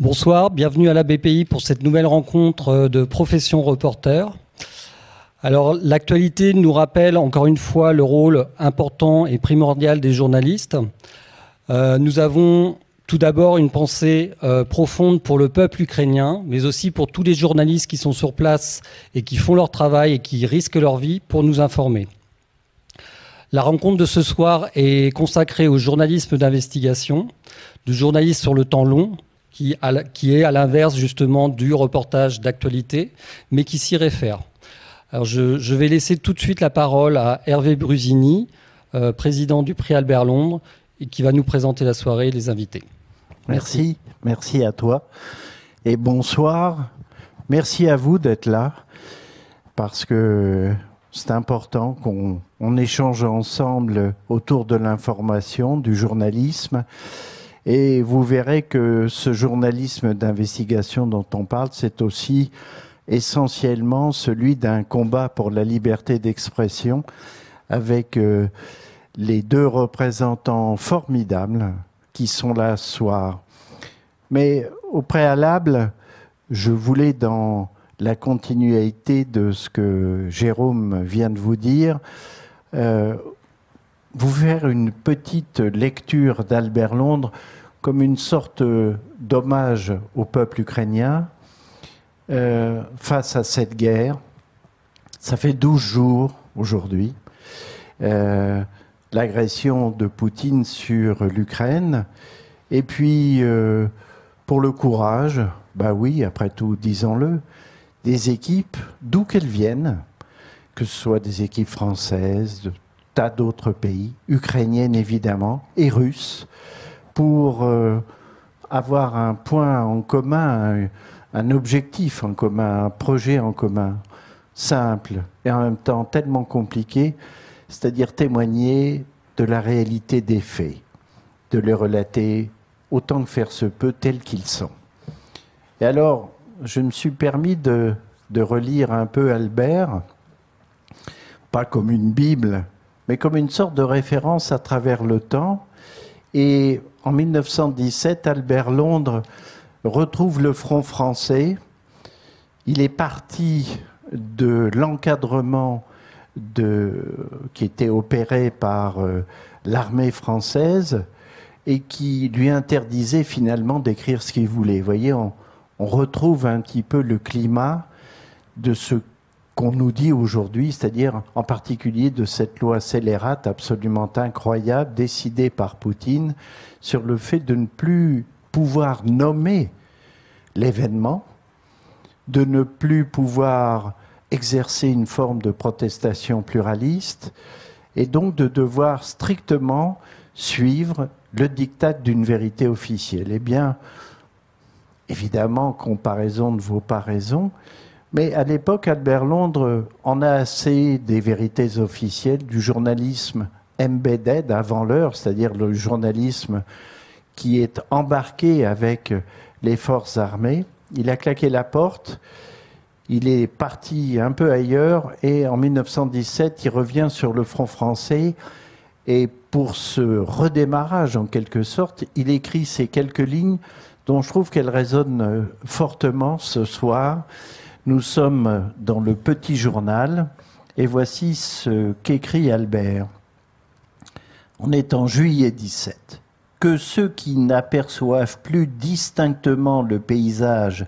Bonsoir, bienvenue à la BPI pour cette nouvelle rencontre de Profession Reporter. Alors l'actualité nous rappelle encore une fois le rôle important et primordial des journalistes. Euh, nous avons tout d'abord une pensée euh, profonde pour le peuple ukrainien, mais aussi pour tous les journalistes qui sont sur place et qui font leur travail et qui risquent leur vie pour nous informer. La rencontre de ce soir est consacrée au journalisme d'investigation, du journalisme sur le temps long, qui, est à l'inverse justement du reportage d'actualité, mais qui s'y réfère. Alors je, vais laisser tout de suite la parole à Hervé Brusini, euh, président du prix Albert Londres, et qui va nous présenter la soirée et les invités. Merci, merci à toi. Et bonsoir. Merci à vous d'être là, parce que c'est important qu'on échange ensemble autour de l'information, du journalisme. Et vous verrez que ce journalisme d'investigation dont on parle, c'est aussi essentiellement celui d'un combat pour la liberté d'expression avec euh, les deux représentants formidables qui sont là ce soir. Mais au préalable, je voulais, dans la continuité de ce que Jérôme vient de vous dire, euh, vous faire une petite lecture d'Albert Londres comme une sorte d'hommage au peuple ukrainien, euh, face à cette guerre. Ça fait 12 jours aujourd'hui. Euh, l'agression de Poutine sur l'Ukraine. Et puis, euh, pour le courage, bah oui, après tout, disons-le, des équipes, d'où qu'elles viennent, que ce soit des équipes françaises, de tas d'autres pays, ukrainiennes évidemment, et russes, pour avoir un point en commun, un objectif en commun, un projet en commun, simple et en même temps tellement compliqué, c'est-à-dire témoigner de la réalité des faits, de les relater autant que faire se peut tels qu'ils sont. Et alors, je me suis permis de, de relire un peu Albert, pas comme une Bible, mais comme une sorte de référence à travers le temps. Et en 1917, Albert Londres retrouve le front français. Il est parti de l'encadrement qui était opéré par euh, l'armée française et qui lui interdisait finalement d'écrire ce qu'il voulait. Vous voyez, on, retrouve un petit peu le climat de ce qu'on nous dit aujourd'hui, c'est-à-dire en particulier de cette loi scélérate absolument incroyable décidée par Poutine sur le fait de ne plus pouvoir nommer l'événement, de ne plus pouvoir exercer une forme de protestation pluraliste et donc de devoir strictement suivre le diktat d'une vérité officielle. Eh bien, évidemment, comparaison ne vaut pas raison, mais à l'époque, Albert Londres en a assez des vérités officielles, du journalisme embedded avant l'heure, c'est-à-dire le journalisme qui est embarqué avec les forces armées. Il a claqué la porte, il est parti un peu ailleurs et en 1917, il revient sur le front français et pour ce redémarrage en quelque sorte, il écrit ces quelques lignes dont je trouve qu'elles résonnent fortement ce soir. Nous sommes dans le petit journal et voici ce qu'écrit Albert. On est en juillet 17. Que ceux qui n'aperçoivent plus distinctement le paysage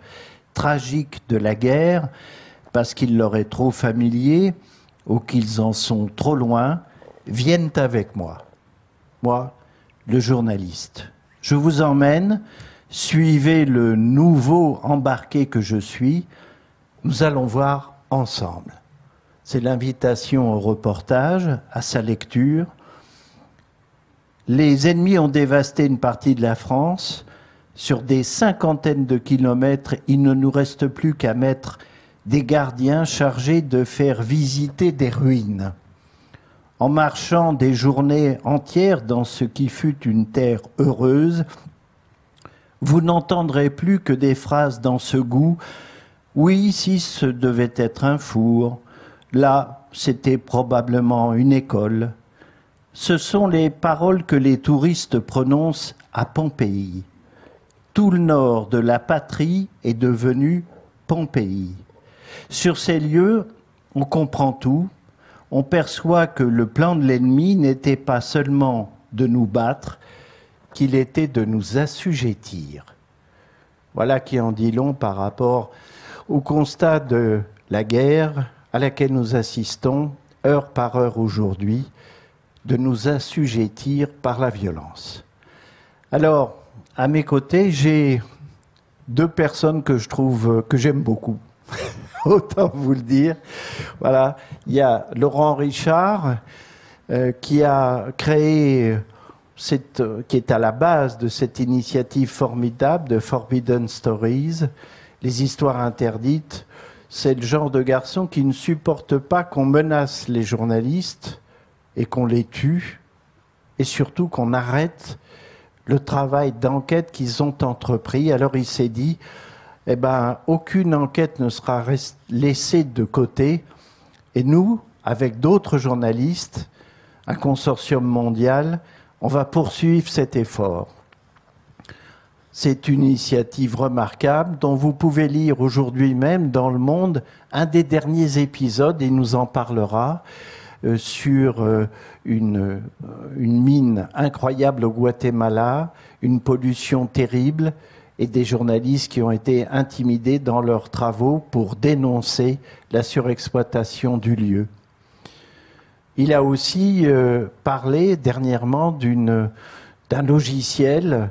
tragique de la guerre, parce qu'il leur est trop familier ou qu'ils en sont trop loin, viennent avec moi. Moi, le journaliste. Je vous emmène, suivez le nouveau embarqué que je suis, nous allons voir ensemble. C'est l'invitation au reportage, à sa lecture, les ennemis ont dévasté une partie de la France. Sur des cinquantaines de kilomètres, il ne nous reste plus qu'à mettre des gardiens chargés de faire visiter des ruines. En marchant des journées entières dans ce qui fut une terre heureuse, vous n'entendrez plus que des phrases dans ce goût. Oui, si ce devait être un four, là, c'était probablement une école ce sont les paroles que les touristes prononcent à Pompéi. tout le nord de la patrie est devenu Pompéi. Sur ces lieux, on comprend tout, on perçoit que le plan de l'ennemi n'était pas seulement de nous battre, qu'il était de nous assujettir. Voilà qui en dit long par rapport au constat de la guerre à laquelle nous assistons heure par heure aujourd'hui, de nous assujettir par la violence. Alors, à mes côtés, j'ai deux personnes que je trouve que j'aime beaucoup. Autant vous le dire. Voilà, il y a Laurent Richard euh, qui a créé cette, qui est à la base de cette initiative formidable de Forbidden Stories, les histoires interdites. C'est le genre de garçon qui ne supporte pas qu'on menace les journalistes et qu'on les tue, et surtout qu'on arrête le travail d'enquête qu'ils ont entrepris. Alors il s'est dit, eh ben, aucune enquête ne sera laissée de côté, et nous, avec d'autres journalistes, un consortium mondial, on va poursuivre cet effort. C'est une initiative remarquable dont vous pouvez lire aujourd'hui même dans le monde un des derniers épisodes, il nous en parlera, sur euh, une, euh, une mine incroyable au Guatemala, une pollution terrible et des journalistes qui ont été intimidés dans leurs travaux pour dénoncer la surexploitation du lieu. Il a aussi euh, parlé dernièrement d'un logiciel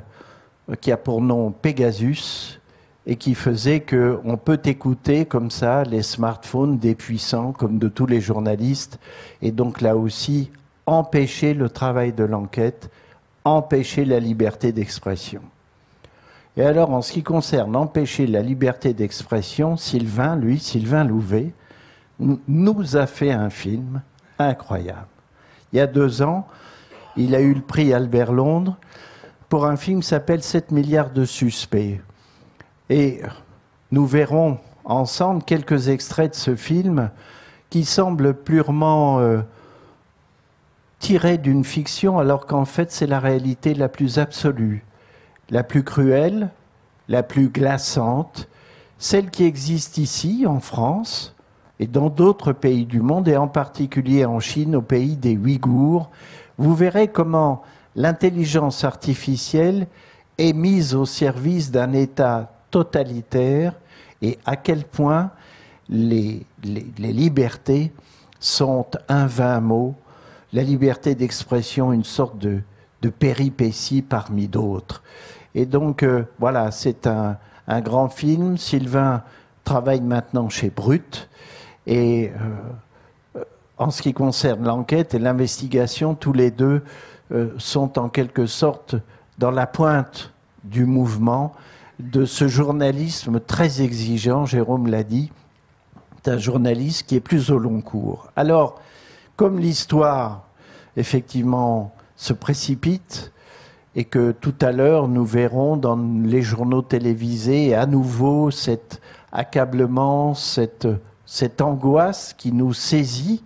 qui a pour nom Pegasus et qui faisait qu'on peut écouter comme ça les smartphones des puissants, comme de tous les journalistes, et donc là aussi empêcher le travail de l'enquête, empêcher la liberté d'expression. Et alors, en ce qui concerne empêcher la liberté d'expression, Sylvain, lui, Sylvain Louvet, nous a fait un film incroyable. Il y a deux ans, il a eu le prix Albert Londres pour un film qui s'appelle 7 milliards de suspects. Et nous verrons ensemble quelques extraits de ce film qui semble purement euh, tiré d'une fiction alors qu'en fait c'est la réalité la plus absolue, la plus cruelle, la plus glaçante, celle qui existe ici en France, et dans d'autres pays du monde, et en particulier en Chine, au pays des Ouïghours, vous verrez comment l'intelligence artificielle est mise au service d'un État totalitaire et à quel point les, les, libertés sont un vain mot, la liberté d'expression une sorte de, de péripétie parmi d'autres. Et donc, euh, voilà, c'est un, un, grand film. Sylvain travaille maintenant chez Brut. Et euh, en ce qui concerne l'enquête et l'investigation, tous les deux euh, sont en quelque sorte dans la pointe du mouvement de ce journalisme très exigeant, Jérôme l'a dit, un journaliste qui est plus au long cours. Alors, comme l'histoire, effectivement, se précipite, et que tout à l'heure, nous verrons dans les journaux télévisés à nouveau cet accablement, cette cette angoisse qui nous saisit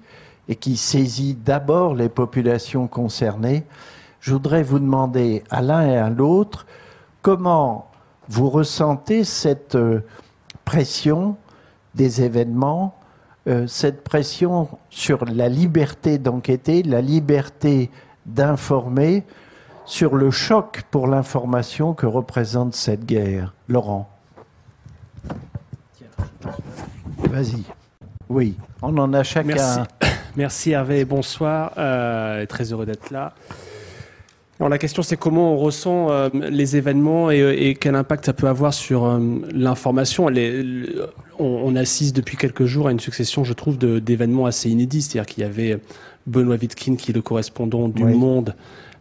et qui saisit d'abord les populations concernées, je voudrais vous demander à l'un et à l'autre comment vous ressentez cette euh, pression des événements, euh, cette pression sur la liberté d'enquêter, la liberté d'informer, sur le choc pour l'information que représente cette guerre. Laurent. Vas-y. Oui, on en a chacun. Merci, Merci Hervé, bonsoir. Euh, très heureux d'être là. Alors la question c'est comment on ressent euh, les événements et, quel impact ça peut avoir sur euh, l'information. On, assiste depuis quelques jours à une succession, je trouve, d'événements assez inédits. C'est-à-dire qu'il y avait Benoît Wittkin qui est le correspondant du Monde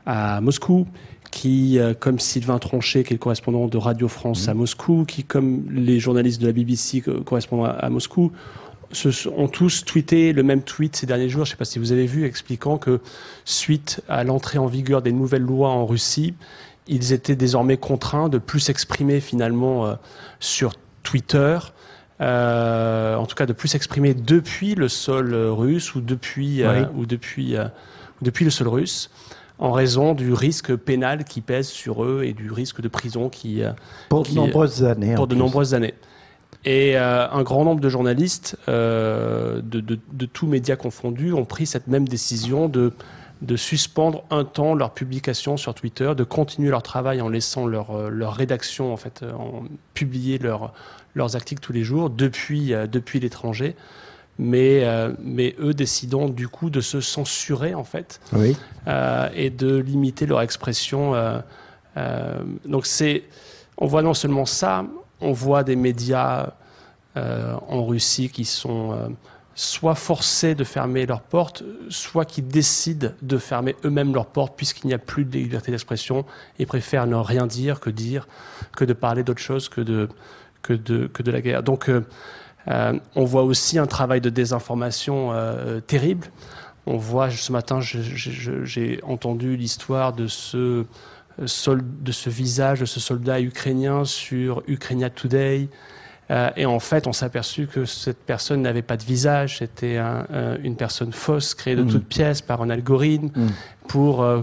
à Moscou, qui, comme Sylvain Tronchet, qui est le correspondant de Radio France mmh. à Moscou, qui, comme les journalistes de la BBC, correspondant à Moscou, ont tous tweeté le même tweet ces derniers jours, je ne sais pas si vous avez vu, expliquant que suite à l'entrée en vigueur des nouvelles lois en Russie, ils étaient désormais contraints de plus s'exprimer finalement euh, sur Twitter, euh, en tout cas de plus s'exprimer depuis le sol russe ou depuis, euh, ou depuis, depuis le sol russe. en raison du risque pénal qui pèse sur eux et du risque de prison qui pour de nombreuses années. Pour de nombreuses années. Et un grand nombre de journalistes de, de, de, tous médias confondus ont pris cette même décision de de suspendre un temps leur publication sur Twitter, de continuer leur travail en laissant leur, euh, leur rédaction en fait, euh, en publier leur, leurs articles tous les jours depuis, euh, depuis l'étranger. Mais, mais eux décidant du coup de se censurer en fait oui. et de limiter leur expression. donc c'est, on voit non seulement ça, on voit des médias en Russie qui sont soit forcés de fermer leurs portes, soit qui décident de fermer eux-mêmes leurs portes puisqu'il n'y a plus de liberté d'expression et préfèrent ne rien dire que dire, que de parler d'autre chose que de, la guerre. Donc euh, euh, on voit aussi un travail de désinformation euh, terrible. On voit, ce matin, j'ai entendu l'histoire de ce, de ce visage, de ce soldat ukrainien sur Ukrainia Today, euh, et en fait, on s'est aperçu que cette personne n'avait pas de visage, c'était un, une personne fausse, créée de mm. toutes pièces par un algorithme mm. pour euh,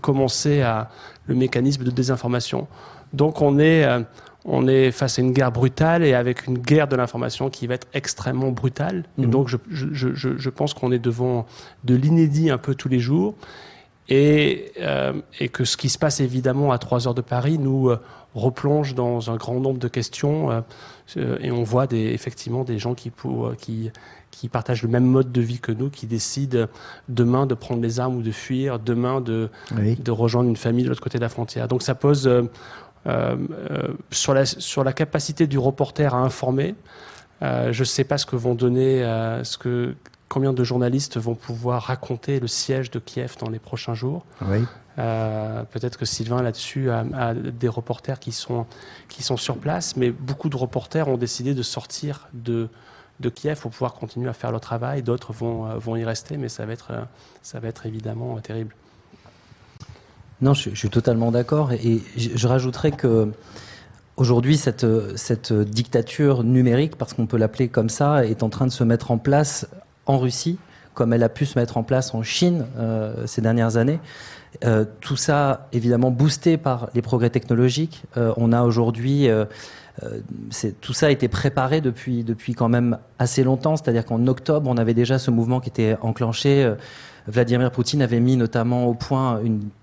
commencer à le mécanisme de désinformation. Donc on est, euh, on est face à une guerre brutale et avec une guerre de l'information qui va être extrêmement brutale. Et mm. donc je, je, je, je pense qu'on est devant de l'inédit un peu tous les jours. Et, et, que ce qui se passe évidemment à 3 heures de Paris nous replonge dans un grand nombre de questions euh, et on voit des, effectivement des gens qui, pour, qui, qui partagent le même mode de vie que nous, qui décident demain de prendre les armes ou de fuir, demain de, de rejoindre une famille de l'autre côté de la frontière. Donc ça pose euh, euh, sur, la, sur la capacité du reporter à informer. je ne sais pas ce que vont donner, ce que, combien de journalistes vont pouvoir raconter le siège de Kiev dans les prochains jours. Oui. Euh, peut-être que Sylvain là-dessus a, des reporters qui sont, qui sont sur place, mais beaucoup de reporters ont décidé de sortir de, de Kiev pour pouvoir continuer à faire leur travail. D'autres vont, euh, vont y rester, mais ça va être, ça va être évidemment terrible. Non, je, suis totalement d'accord. Et je, rajouterais que aujourd'hui, cette, cette dictature numérique, parce qu'on peut l'appeler comme ça, est en train de se mettre en place en Russie, comme elle a pu se mettre en place en Chine euh, ces dernières années. Euh, tout ça, évidemment, boosté par les progrès technologiques. Euh, on a aujourd'hui, tout ça a été préparé depuis, quand même assez longtemps. C'est-à-dire qu'en octobre, on avait déjà ce mouvement qui était enclenché. Vladimir Poutine avait mis notamment au point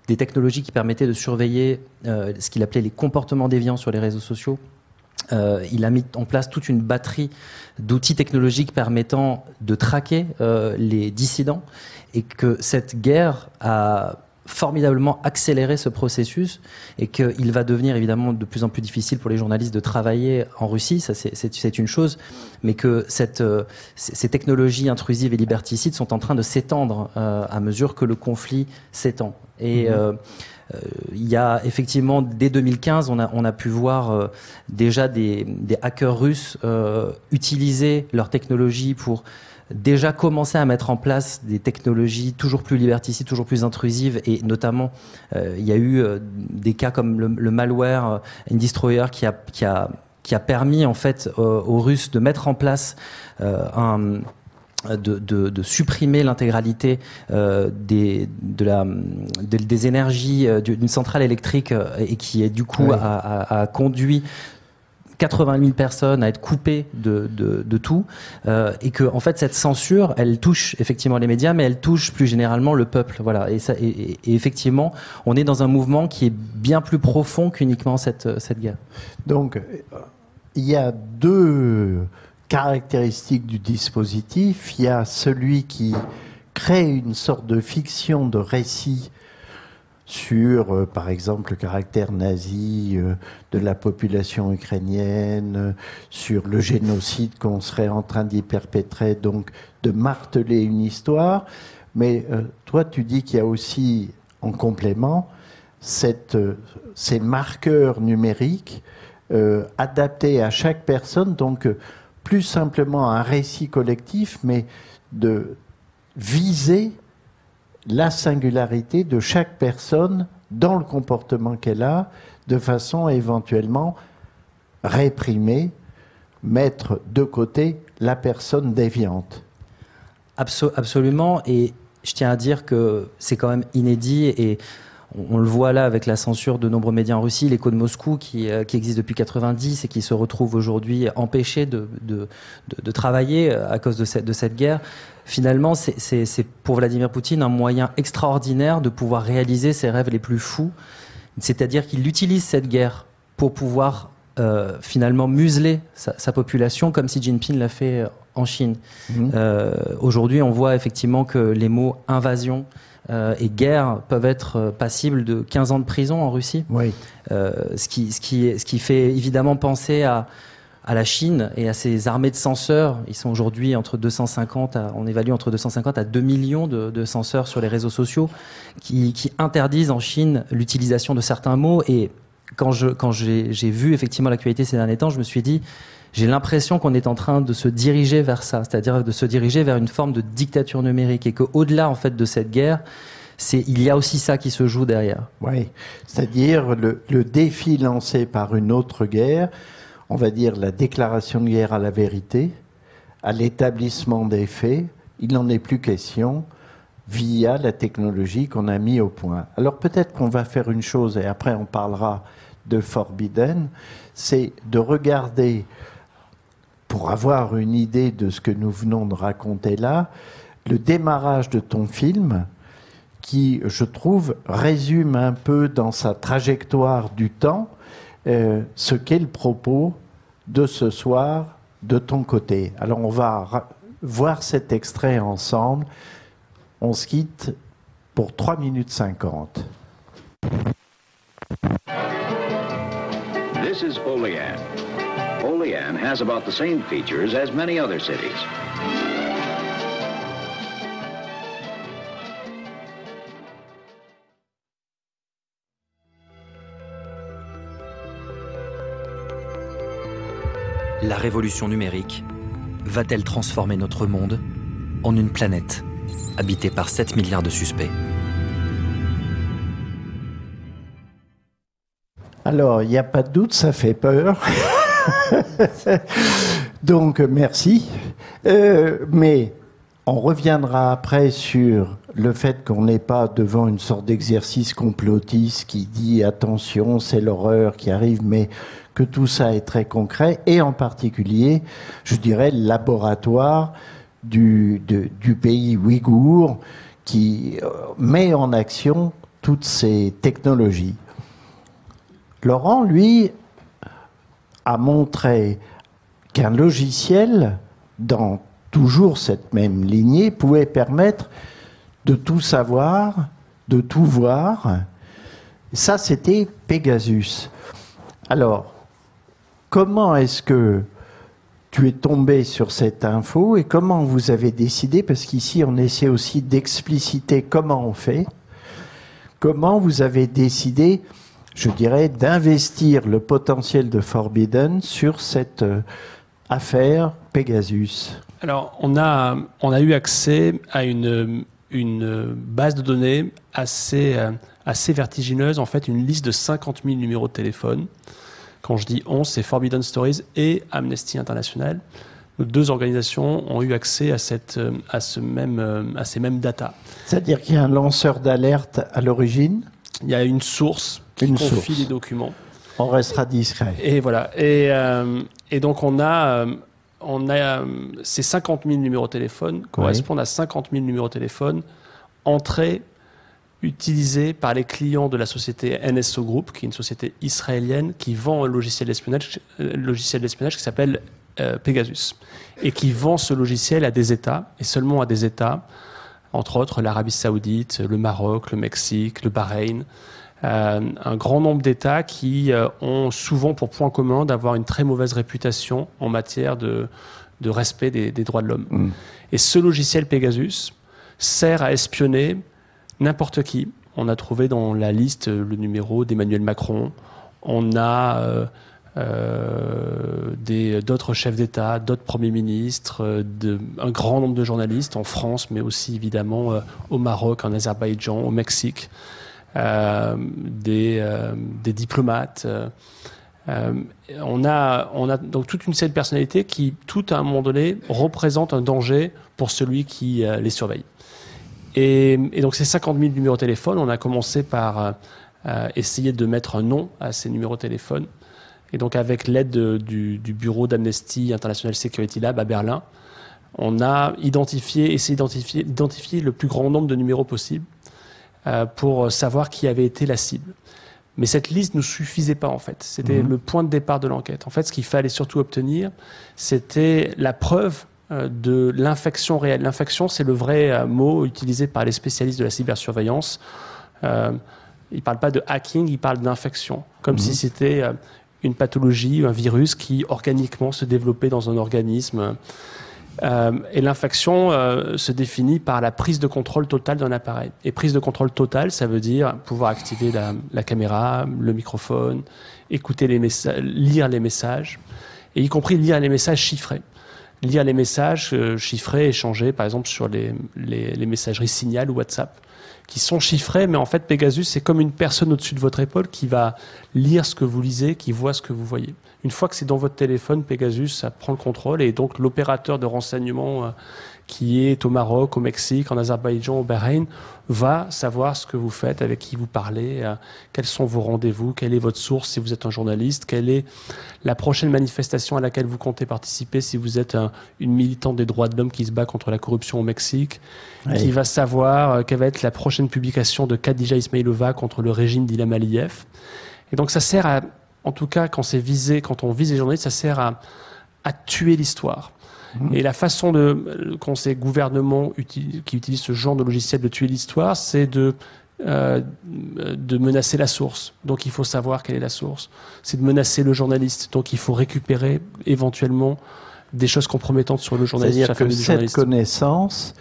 des technologies qui permettaient de surveiller ce qu'il appelait les comportements déviants sur les réseaux sociaux. Il a mis en place toute une batterie d'outils technologiques permettant de traquer les dissidents et que cette guerre a formidablement accélérer ce processus et qu'il va devenir évidemment de plus en plus difficile pour les journalistes de travailler en Russie, ça c'est une chose, mais que cette, euh, ces technologies intrusives et liberticides sont en train de s'étendre euh, à mesure que le conflit s'étend. Et mmh. Euh, il y a effectivement, dès 2015, on a, pu voir déjà des, hackers russes utiliser leur technologie pour déjà commencé à mettre en place des technologies toujours plus liberticides, toujours plus intrusives, et notamment euh, il y a eu euh, des cas comme le, malware euh, Destroyer qui a, qui a, qui a permis en fait aux Russes de mettre en place un de, de, de, supprimer l'intégralité euh, des, de la, des énergies d'une centrale électrique et qui est du coup a, a, a, conduit 80 000 personnes à être coupées de, de, tout, euh, et que en fait cette censure, elle touche effectivement les médias, mais elle touche plus généralement le peuple. Voilà. Et, ça, et, et effectivement, on est dans un mouvement qui est bien plus profond qu'uniquement cette, cette guerre. Donc, il y a deux caractéristiques du dispositif. Il y a celui qui crée une sorte de fiction de récit sur, euh, par exemple, le caractère nazi euh, de la population ukrainienne, sur le génocide qu'on serait en train d'y perpétrer, donc de marteler une histoire. Mais euh, toi, tu dis qu'il y a aussi, en complément, ces marqueurs numériques adaptés à chaque personne, donc plus simplement un récit collectif, mais de viser la singularité de chaque personne dans le comportement qu'elle a, de façon à éventuellement réprimer, mettre de côté la personne déviante. absolument. Et je tiens à dire que c'est quand même inédit et on, le voit là avec la censure de nombreux médias en Russie, l'écho de Moscou qui, euh, qui, existe depuis 90 et qui se retrouve aujourd'hui empêché de, de, de, travailler à cause de cette, de cette guerre. Finalement, c'est pour Vladimir Poutine un moyen extraordinaire de pouvoir réaliser ses rêves les plus fous. C'est-à-dire qu'il utilise cette guerre pour pouvoir euh, finalement museler sa, sa, population comme Xi Jinping l'a fait en Chine. Mmh. Euh, Aujourd'hui, on voit effectivement que les mots invasion, euh, et guerre peuvent être euh, passibles de 15 ans de prison en Russie. Oui. Euh, ce, qui, ce, qui, ce qui fait évidemment penser à, à la Chine et à ses armées de censeurs. Ils sont aujourd'hui entre 250, à, on évalue entre 250 à 2 millions de, de censeurs sur les réseaux sociaux qui, qui interdisent en Chine l'utilisation de certains mots. Et quand je quand j'ai vu effectivement l'actualité ces derniers temps, je me suis dit j'ai l'impression qu'on est en train de se diriger vers ça, c'est-à-dire de se diriger vers une forme de dictature numérique et qu'au-delà en fait de cette guerre, il y a aussi ça qui se joue derrière. Oui, c'est-à-dire le, le, défi lancé par une autre guerre, on va dire la déclaration de guerre à la vérité, à l'établissement des faits, il n'en est plus question via la technologie qu'on a mis au point. Alors peut-être qu'on va faire une chose, et après on parlera de Forbidden, c'est de regarder pour avoir une idée de ce que nous venons de raconter là, le démarrage de ton film, qui, je trouve, résume un peu dans sa trajectoire du temps euh, ce qu'est le propos de ce soir de ton côté. Alors on va voir cet extrait ensemble. On se quitte pour 3 minutes 50. This is Olean has about the same features as many other cities. La révolution numérique va-t-elle transformer notre monde en une planète habitée par 7 milliards de suspects? Alors, il n'y a pas de doute, ça fait peur. Donc, merci. Euh, mais on reviendra après sur le fait qu'on n'est pas devant une sorte d'exercice complotiste qui dit attention, c'est l'horreur qui arrive, mais que tout ça est très concret, et en particulier, je dirais, le laboratoire du, du pays ouïghour qui euh, met en action toutes ces technologies. Laurent, lui, a montré qu'un logiciel, dans toujours cette même lignée, pouvait permettre de tout savoir, de tout voir. Ça, c'était Pegasus. Alors, comment est-ce que tu es tombé sur cette info et comment vous avez décidé, parce qu'ici on essaie aussi d'expliciter comment on fait, comment vous avez décidé je dirais, d'investir le potentiel de Forbidden sur cette euh, affaire Pegasus Alors, on a, on a eu accès à une, une base de données assez, euh, assez vertigineuse, en fait, une liste de 50 000 numéros de téléphone. Quand je dis on, c'est Forbidden Stories et Amnesty International. Nos deux organisations ont eu accès à, cette, euh, à, ce même, à ces mêmes datas. C'est-à-dire qu'il y a un lanceur d'alerte à l'origine? Il y a une source qui une confie les documents. On restera discret. Et voilà. Et, euh, et donc on a, euh, on a euh, ces 50 000 numéros de téléphone correspondent à 50 000 numéros de téléphone entrés, utilisés par les clients de la société NSO Group, qui est une société israélienne qui vend un logiciel d'espionnage, logiciel d'espionnage qui s'appelle Pegasus et qui vend ce logiciel à des États et seulement à des États, entre autres l'Arabie Saoudite, le Maroc, le Mexique, le Bahreïn. Euh, un grand nombre d'États qui euh, ont souvent pour point commun d'avoir une très mauvaise réputation en matière de, de respect des, des, droits de l'homme. Mm. Et ce logiciel Pegasus sert à espionner n'importe qui. On a trouvé dans la liste le numéro d'Emmanuel Macron. On a euh, euh, d'autres chefs d'État, d'autres premiers ministres, de, un grand nombre de journalistes en France, mais aussi évidemment au Maroc, en Azerbaïdjan, au Mexique. Euh, des, euh, des, diplomates. Euh, on, a, on a donc toute une série de personnalités qui, tout à un moment donné, représentent un danger pour celui qui les surveille. Et, donc ces 50 000 numéros de téléphone, on a commencé par essayer de mettre un nom à ces numéros de téléphone. Et donc avec l'aide du, bureau d'Amnesty International Security Lab à Berlin, on a identifié, essayé d'identifier le plus grand nombre de numéros possibles euh, pour savoir qui avait été la cible. Mais cette liste ne suffisait pas en fait. C'était mhm. le point de départ de l'enquête. En fait, ce qu'il fallait surtout obtenir, c'était la preuve euh, de l'infection réelle. L'infection, c'est le vrai euh, mot utilisé par les spécialistes de la cybersurveillance. Euh, ils ne parlent pas de hacking, ils parlent d'infection, comme si mhm. c'était une pathologie, un virus qui organiquement se développait dans un organisme. Euh, et l'infection euh, se définit par la prise de contrôle totale d'un appareil. Et prise de contrôle totale, ça veut dire pouvoir activer la, caméra, le microphone, écouter les messages, lire les messages, et y compris lire les messages chiffrés. Lire les messages euh, chiffrés échangés, par exemple, sur les, les, les messageries Signal ou WhatsApp qui sont chiffrés, mais en fait Pegasus c'est comme une personne au-dessus de votre épaule qui va lire ce que vous lisez, qui voit ce que vous voyez. Une fois que c'est dans votre téléphone, Pegasus ça prend le contrôle et donc l'opérateur de renseignement euh, qui est au Maroc, au Mexique, en Azerbaïdjan, au Bahreïn, va savoir ce que vous faites, avec qui vous parlez, euh, quels sont vos rendez-vous, quelle est votre source si vous êtes un journaliste, quelle est la prochaine manifestation à laquelle vous comptez participer si vous êtes une militante des droits de l'homme qui se bat contre la corruption au Mexique, qui va savoir euh, quelle va être la prochaine publication de Khadija Ismailova contre le régime d'Ilham Aliyev. Et donc ça sert à, en tout cas quand c'est visé, quand on vise les journalistes, ça sert à, à tuer l'histoire. Et la façon de, quand ces gouvernements qui utilisent ce genre de logiciel de tuer l'histoire, c'est de euh, de menacer la source. Donc il faut savoir quelle est la source. C'est de menacer le journaliste. Donc il faut récupérer éventuellement des choses compromettantes sur le journaliste. C'est-à-dire que cette connaissance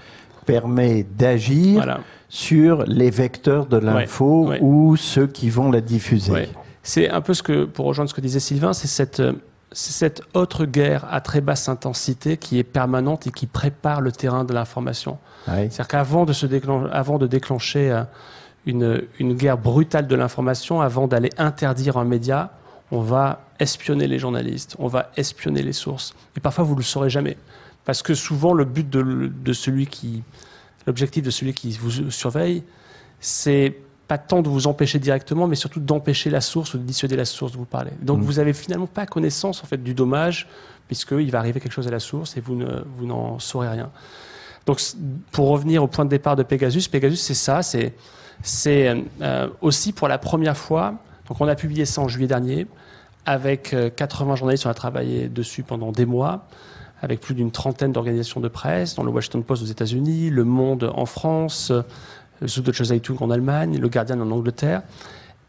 permet d'agir sur les vecteurs de l'info ou ceux qui vont la diffuser. C'est un peu ce que, pour rejoindre ce que disait Sylvain, c'est cette euh, c'est cette autre guerre à très basse intensité qui est permanente et qui prépare le terrain de l'information. C'est-à-dire qu'avant de, avant de déclencher euh, une, une guerre brutale de l'information, avant d'aller interdire un média, on va espionner les journalistes, on va espionner les sources. Et parfois, vous ne le saurez jamais. Parce que souvent, le but de, de celui qui, l'objectif de celui qui vous surveille, c'est pas tant de vous empêcher directement, mais surtout d'empêcher la source ou de dissuader la source de vous parler. Donc mm. vous avez finalement pas connaissance en fait du dommage, puisqu'il va arriver quelque chose à la source et vous ne vous n'en saurez rien. Donc pour revenir au point de départ de Pegasus, Pegasus c'est ça, c'est c'est euh, aussi pour la première fois. Donc on a publié ça en juillet dernier avec 80 euh, journalistes, on a travaillé dessus pendant des mois avec plus d'une trentaine d'organisations de presse, dans le Washington Post aux États-Unis, Le Monde en France, Süddeutsche Zeitung en Allemagne, Le Guardian en Angleterre.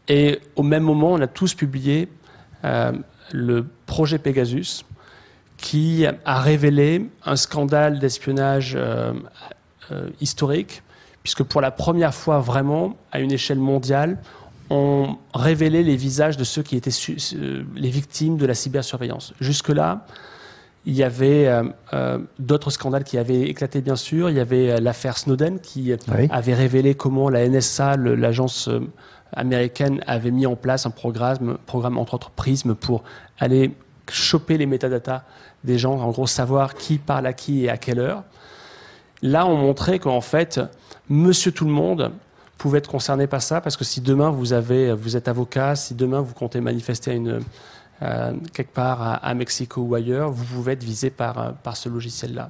Et au même moment, on a tous publié euh, le projet Pegasus, qui a révélé un scandale d'espionnage euh, euh, historique, puisque pour la première fois vraiment, à une échelle mondiale, on révélait les visages de ceux qui étaient les victimes de la cybersurveillance. Jusque-là, il y avait euh, euh, d'autres scandales qui avaient éclaté, bien sûr. Il y avait euh, l'affaire Snowden qui avait révélé comment la NSA, l'agence américaine, avait mis en place un programme, programme entre autres Prism, pour aller choper les métadatas des gens, en gros savoir qui parle à qui et à quelle heure. Là, on montrait qu'en fait, monsieur tout le monde pouvait être concerné par ça, parce que si demain vous, avez, vous êtes avocat, si demain vous comptez manifester à une euh, quelque part à, Mexico ou ailleurs, vous pouvez être visé par, euh, par ce logiciel-là.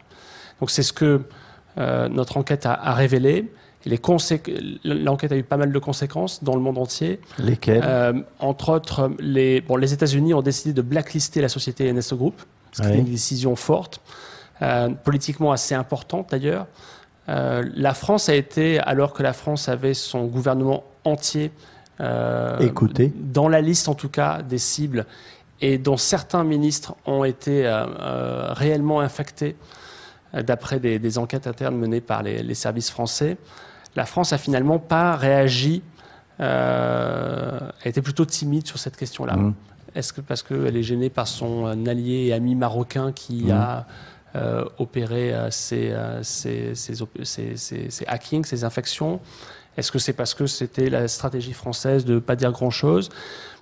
Donc c'est ce que euh, notre enquête a, révélé. L'enquête a eu pas mal de conséquences dans le monde entier. Lesquelles? Entre autres, les, bon, les États-Unis ont décidé de blacklister la société NSO Group, ce qui est une décision forte, politiquement assez importante d'ailleurs. la France a été, alors que la France avait son gouvernement entier Écoutez. dans la liste en tout cas des cibles et dont certains ministres ont été euh, euh, réellement infectés euh, d'après des, enquêtes internes menées par les, services français, la France a finalement pas réagi, a été plutôt timide sur cette question-là. Mmh. Est-ce que parce qu'elle est gênée par son allié et ami marocain qui mmh. a opéré ces, ces, ces, hackings, ces infections? Est-ce que c'est parce que c'était la stratégie française de ne pas dire grand-chose?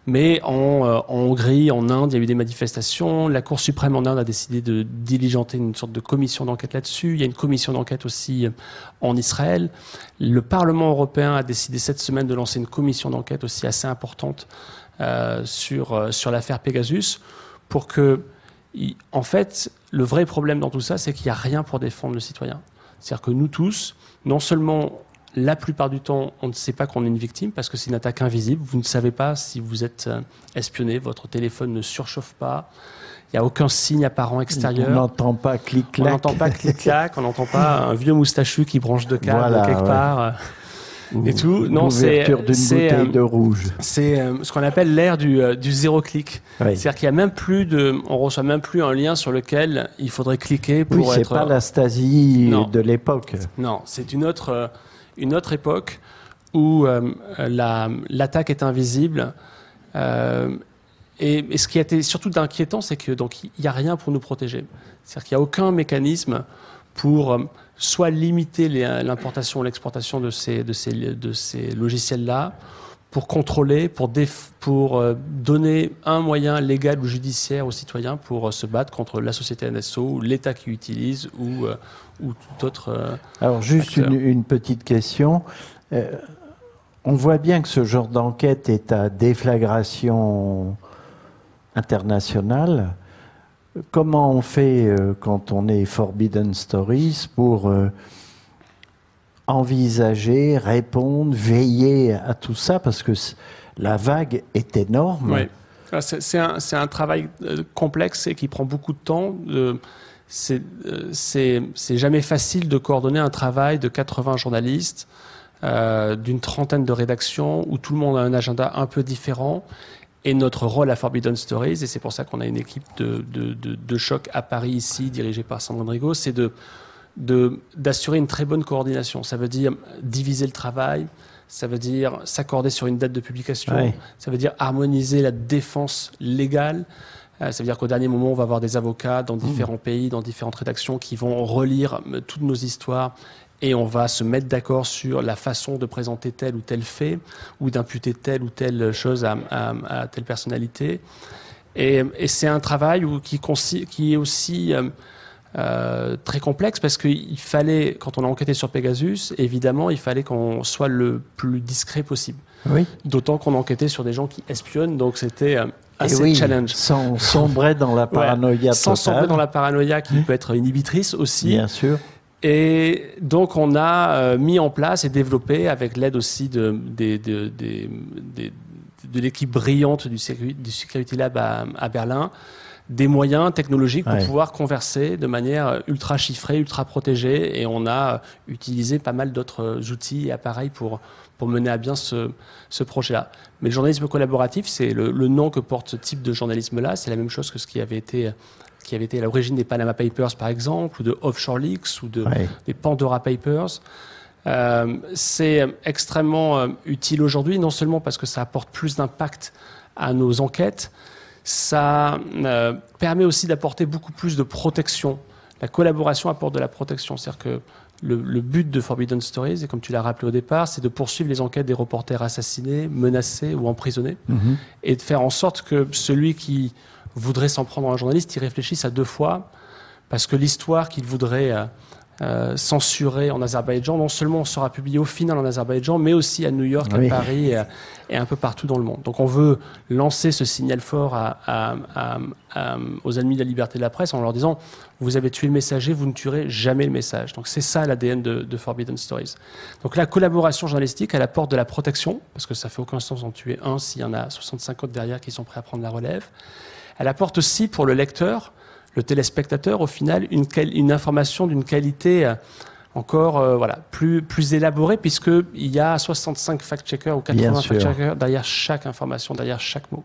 Mais en, euh, en, Hongrie, en Inde, il y a eu des manifestations. La Cour suprême en Inde a décidé de diligenter une sorte de commission d'enquête là-dessus. Il y a une commission d'enquête aussi euh, en Israël. Le Parlement européen a décidé cette semaine de lancer une commission d'enquête aussi assez importante euh, sur, sur l'affaire Pegasus pour que, en fait, le vrai problème dans tout ça, c'est qu'il n'y a rien pour défendre le citoyen. C'est-à-dire que nous tous, non seulement la plupart du temps, on ne sait pas qu'on est une victime parce que c'est une attaque invisible. Vous ne savez pas si vous êtes euh, espionné, votre téléphone ne surchauffe pas. Il n'y a aucun signe apparent extérieur. On n'entend pas clic-clac. On n'entend pas clic-clac, on n'entend pas un vieux moustachu qui branche de câble quelque part. et tout. Non, c'est euh, de rouge. C'est euh, ce qu'on appelle l'ère du, du, zéro clic. C'est-à-dire qu'il y a même plus de, on reçoit même plus un lien sur lequel il faudrait cliquer pour oui, être. C'est pas la Stasi de l'époque. Non, c'est une autre une autre époque où euh, l'attaque est invisible. Euh, et, ce qui a été surtout inquiétant, c'est que donc il n'y a rien pour nous protéger. C'est-à-dire qu'il n'y a aucun mécanisme pour euh, soit limiter l'importation ou l'exportation de ces logiciels-là, pour contrôler, pour, pour euh, donner un moyen légal ou judiciaire aux citoyens pour euh, se battre contre la société NSO, ou l'État qui utilise ou, euh, ou tout autre. Alors juste une, une, petite question. on voit bien que ce genre d'enquête est à déflagration internationale. Comment on fait quand on est Forbidden Stories pour envisager, répondre, veiller à tout ça Parce que la vague est énorme. Ah, c'est un, travail euh, complexe et qui prend beaucoup de temps. Euh, c'est jamais facile de coordonner un travail de 80 journalistes, euh, d'une trentaine de rédactions, où tout le monde a un agenda un peu différent. Et notre rôle à Forbidden Stories, et c'est pour ça qu'on a une équipe de, de, choc à Paris ici, dirigée par Sandro Rodrigo, c'est de d'assurer une très bonne coordination. Ça veut dire diviser le travail, ça veut dire s'accorder sur une date de publication, ça veut dire harmoniser la défense légale. Euh, ça veut dire qu'au dernier moment, on va avoir des avocats dans mmh. différents pays, dans différentes rédactions qui vont relire euh, toutes nos histoires et on va se mettre d'accord sur la façon de présenter tel ou tel fait ou d'imputer telle ou telle chose à, à, telle personnalité. Et, et c'est un travail où, qui, qui, est aussi euh, euh, très complexe parce qu'il fallait, quand on a enquêté sur Pegasus, évidemment, il fallait qu'on soit le plus discret possible. Oui. D'autant qu'on enquêtait sur des gens qui espionnent, donc c'était euh, assez oui, challenge. Sans sombrer dans la paranoïa ouais, Sans sombrer dans la paranoïa qui peut être inhibitrice aussi. Bien sûr. Et donc on a euh, mis en place et développé, avec l'aide aussi de, de, de, de l'équipe brillante du Security, Lab à, à Berlin, des moyens technologiques pour pouvoir converser de manière ultra chiffrée, ultra protégée. Et on a utilisé pas mal d'autres outils et appareils pour, pour mener à bien ce, ce projet-là. Mais le journalisme collaboratif, c'est le, nom que porte ce type de journalisme-là. C'est la même chose que ce qui avait été qui avait été à l'origine des Panama Papers, par exemple, ou de Offshore Leaks, ou de, des Pandora Papers. Euh, c'est extrêmement euh, utile aujourd'hui, non seulement parce que ça apporte plus d'impact à nos enquêtes, ça euh, permet aussi d'apporter beaucoup plus de protection. La collaboration apporte de la protection. C'est-à-dire que le, le, but de Forbidden Stories, et comme tu l'as rappelé au départ, c'est de poursuivre les enquêtes des reporters assassinés, menacés ou emprisonnés, Mhm. et de faire en sorte que celui qui voudrait s'en prendre à un journaliste y réfléchisse à deux fois, parce que l'histoire qu'il voudrait euh, euh, censurée en Azerbaïdjan, non seulement sera publiée au final en Azerbaïdjan, mais aussi à New York, Oui. à Paris et, et un peu partout dans le monde. Donc on veut lancer ce signal fort à- à- à- à- aux ennemis de la liberté de la presse en leur disant vous avez tué le messager, vous ne tuerez jamais le message. Donc c'est ça l'ADN de, de Forbidden Stories. Donc la collaboration journalistique, elle apporte de la protection, parce que ça fait aucun sens d'en tuer un s'il y en a 65 autres derrière qui sont prêts à prendre la relève. Elle apporte aussi pour le lecteur, le téléspectateur, au final, une, information d'une qualité euh, encore euh, voilà, plus, plus élaborée, puisqu'il y a 65 fact-checkers ou 80 Bien sûr. fact-checkers derrière chaque information, derrière chaque mot.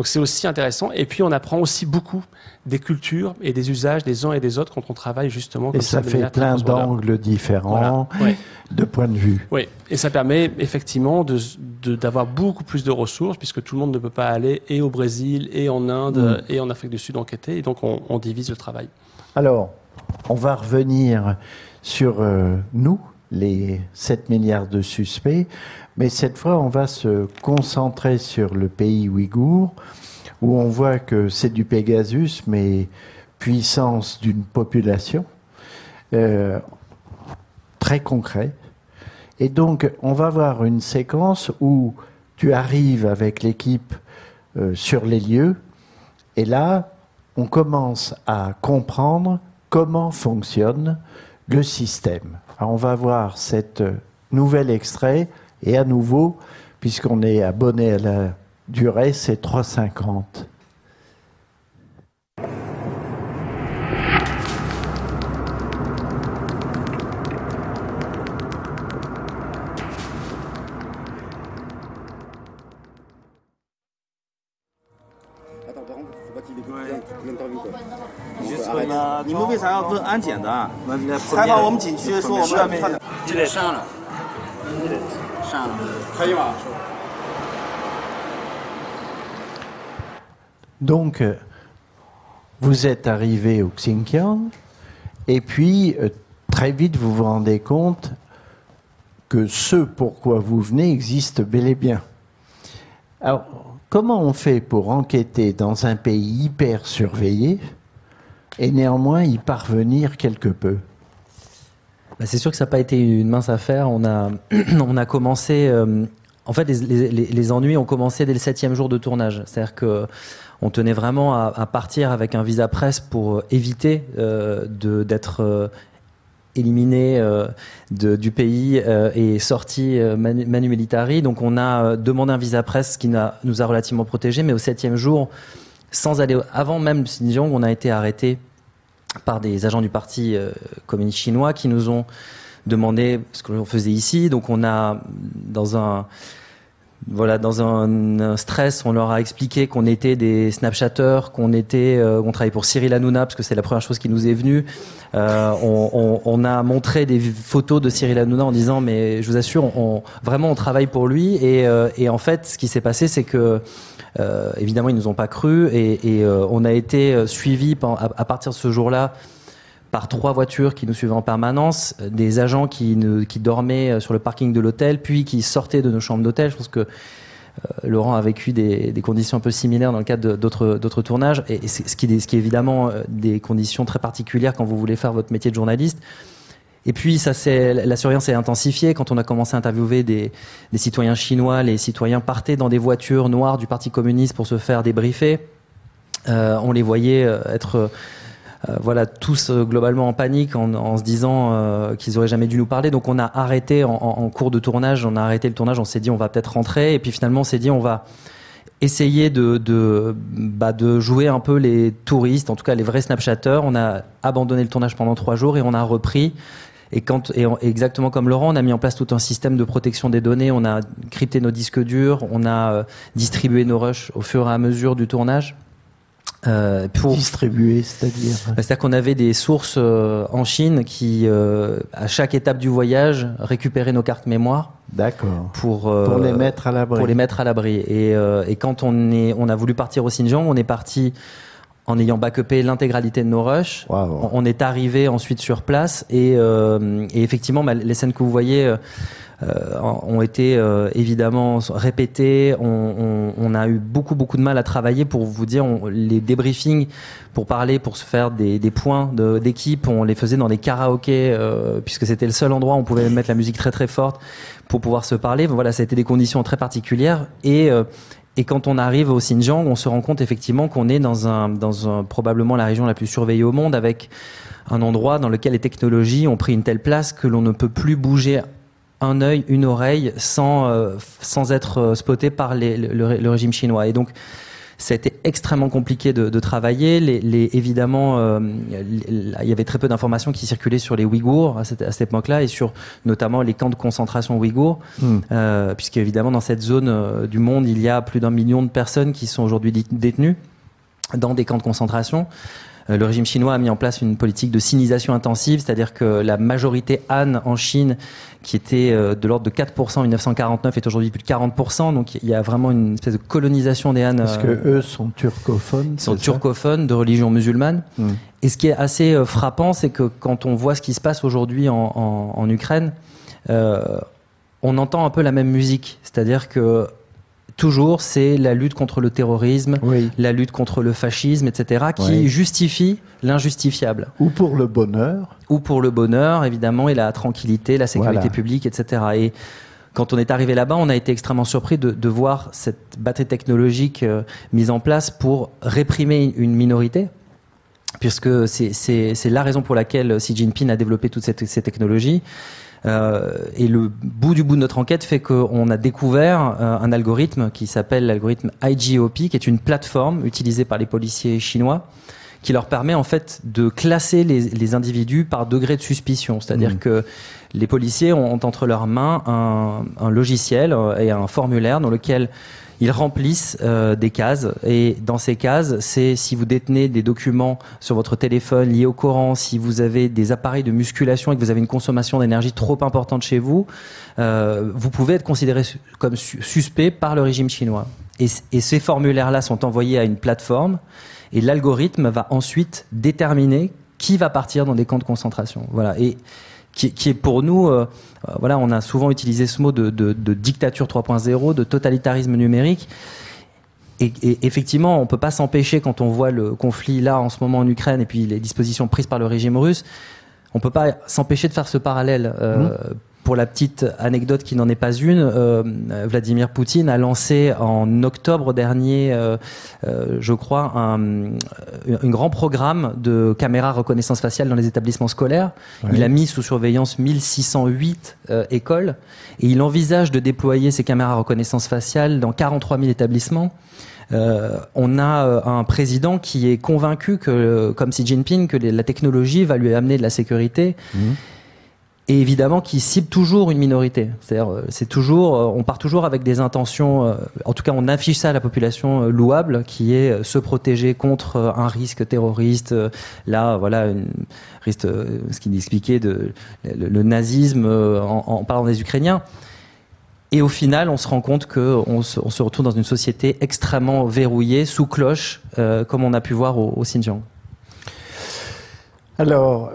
Donc c'est aussi intéressant. Et puis on apprend aussi beaucoup des cultures et des usages des uns et des autres quand on travaille justement Et comme ça de fait plein d'angles différents, Voilà. De points de vue. Oui, et ça permet effectivement de- de- d'avoir beaucoup plus de ressources puisque tout le monde ne peut pas aller et au Brésil et en Inde Mm. et en Afrique du Sud enquêter. Et donc on, on divise le travail. Alors, on va revenir sur euh, nous, les 7 milliards de suspects, mais cette fois, on va se concentrer sur le pays ouïghour, où on voit que c'est du Pegasus, mais puissance d'une population, euh, très concret. Et donc, on va voir une séquence où tu arrives avec l'équipe euh, sur les lieux, et là, on commence à comprendre comment fonctionne le système. Alors, on va voir cet nouvel extrait, et à nouveau, puisqu'on est abonné à la durée, c'est 3,50. Donc, vous êtes arrivé au Xinjiang, et puis euh, très vite vous vous rendez compte que ce pourquoi vous venez existe bel et bien. Alors, comment on fait pour enquêter dans un pays hyper surveillé et néanmoins y parvenir quelque peu bah, C'est sûr que ça n'a pas été une mince affaire. On a, on a commencé. Euh, en fait, les, ennuis ont commencé dès le septième jour de tournage. C'est-à-dire que on tenait vraiment à, partir avec un visa presse pour éviter euh, d'être euh, éliminé euh, du pays euh, et sorti euh, manu, militari. Donc on a demandé un visa presse qui nous a relativement protégés, mais au septième jour, sans aller avant même Xinjiang, on a été arrêté par des agents du parti communiste chinois qui nous ont demandé ce que l'on faisait ici. Donc on a dans un voilà, dans un, stress, on leur a expliqué qu'on était des Snapchatters, qu'on était, euh, travaillait pour Cyril Hanouna parce que c'est la première chose qui nous est venue. Euh, on, a montré des photos de Cyril Hanouna en disant, mais je vous assure, vraiment, on travaille pour lui. Euh, et en fait, ce qui s'est passé, c'est que euh, évidemment, ils nous ont pas cru et, euh, on a été suivi à, à partir de ce jour-là par trois voitures qui nous suivaient en permanence, des agents qui, ne, dormaient sur le parking de l'hôtel, puis qui sortaient de nos chambres d'hôtel. Je pense que euh, Laurent a vécu des, conditions un peu similaires dans le cadre d'autres tournages, et, ce qui est évidemment des conditions très particulières quand vous voulez faire votre métier de journaliste. Et puis, ça la surveillance s'est intensifiée quand on a commencé à interviewer des, citoyens chinois. Les citoyens partaient dans des voitures noires du Parti communiste pour se faire débriefer. Euh, on les voyait être euh, voilà, tous euh, globalement en panique en, se disant euh, qu'ils auraient jamais dû nous parler. Donc on a arrêté en, cours de tournage, on a arrêté le tournage, on s'est dit on va peut-être rentrer, et puis finalement on s'est dit on va essayer de, de, bah, jouer un peu les touristes, en tout cas les vrais Snapchatters. On a abandonné le tournage pendant trois jours et on a repris. Et, quand, et exactement comme Laurent, on a mis en place tout un système de protection des données. On a crypté nos disques durs, on a euh, distribué nos rushs au fur et à mesure du tournage. Euh, pour distribuer, c'est-à-dire C'est-à-dire qu'on avait des sources euh, en Chine qui, euh, à chaque étape du voyage, récupéraient nos cartes mémoire. D'accord. Pour, pour les mettre à l'abri. Pour les mettre à l'abri. Et, et quand on est, on a voulu partir au Xinjiang, on est parti en ayant backupé l'intégralité de nos rushs. Wow. On est arrivé ensuite sur place et, et effectivement, bah, les scènes que vous voyez euh, ont été euh, évidemment répétés. On, on, on, a eu beaucoup beaucoup de mal à travailler pour vous dire on, les débriefings pour parler, pour se faire des, des points d'équipe. on les faisait dans des karaokés euh, puisque c'était le seul endroit où on pouvait mettre la musique très très forte pour pouvoir se parler. Voilà, ça a été des conditions très particulières et euh, et quand on arrive au Xinjiang, on se rend compte effectivement qu'on est dans un, dans un, probablement la région la plus surveillée au monde, avec un endroit dans lequel les technologies ont pris une telle place que l'on ne peut plus bouger un œil, une oreille, sans, euh, sans être euh, spoté par le, le, régime chinois. Et donc, ça a été extrêmement compliqué de, de travailler. Les, les, évidemment, euh, il y avait très peu d'informations qui circulaient sur les Ouïghours à cette, à cette époque-là et sur notamment les camps de concentration Ouïghours, mm. euh, puisque évidemment dans cette zone euh, du monde, il y a plus d'un million de personnes qui sont aujourd'hui détenues dans des camps de concentration. Euh, le régime chinois a mis en place une politique de sinisation intensive, c'est-à-dire que la majorité Han en Chine, qui était euh, de l'ordre de 4% en 1949, est aujourd'hui plus de 40%. Donc il y a vraiment une espèce de colonisation des Han. Parce que euh, eux sont turcophones. Ils sont turcophones de religion musulmane. Mm. Et ce qui est assez frappant, c'est que quand on voit ce qui se passe aujourd'hui en, en, en, Ukraine, on entend un peu la même musique, c'est-à-dire que toujours c'est la lutte contre le terrorisme, la lutte contre le fascisme, etc., qui justifie l'injustifiable. Ou pour le bonheur. Ou pour le bonheur, évidemment, et la tranquillité, la sécurité publique, etc. Et quand on est arrivé là-bas, on a été extrêmement surpris de, voir cette batterie technologique euh, mise en place pour réprimer une minorité puisque c'est la raison pour laquelle Xi Jinping a développé toutes ces technologies. Euh, et le bout du bout de notre enquête fait qu'on a découvert euh, un algorithme qui s'appelle l'algorithme IGOP, qui est une plateforme utilisée par les policiers chinois qui leur permet en fait de classer les, les individus par degré de suspicion. C'est-à-dire mmh. que les policiers ont, entre leurs mains un, un, logiciel et un formulaire dans lequel ils remplissent euh, des cases et dans ces cases, c'est si vous détenez des documents sur votre téléphone liés au Coran, si vous avez des appareils de musculation et que vous avez une consommation d'énergie trop importante chez vous, euh, vous pouvez être considéré comme suspect par le régime chinois. Et, et ces formulaires-là sont envoyés à une plateforme et l'algorithme va ensuite déterminer qui va partir dans des camps de concentration. Voilà. Et qui, est pour nous, euh, euh, voilà, on a souvent utilisé ce mot de, dictature 3.0, de totalitarisme numérique. Et, effectivement, on peut pas s'empêcher quand on voit le conflit là en ce moment en Ukraine et puis les dispositions prises par le régime russe, on peut pas s'empêcher de faire ce parallèle. Euh, mmh pour la petite anecdote qui n'en est pas une, euh, Vladimir Poutine a lancé en octobre dernier, euh, euh, je crois, un, un, grand programme de caméras reconnaissance faciale dans les établissements scolaires. Il a mis sous surveillance 1608 écoles et il envisage de déployer ces caméras reconnaissance faciale dans 43 000 établissements. on a un président qui est convaincu que, comme Xi Jinping, que la technologie va lui amener de la sécurité. Mmh et évidemment qui cible toujours une minorité. C'est-à-dire, euh, c'est toujours, euh, on part toujours avec des intentions. Euh, en tout cas, on affiche ça à la population louable, qui est se protéger contre un risque terroriste. Là, voilà, risque, ce qu'il expliquait de le, nazisme en, parlant des Ukrainiens. Et au final, on se rend compte qu'on on se retrouve dans une société extrêmement verrouillée, sous cloche, comme on a pu voir au, Xinjiang. Alors,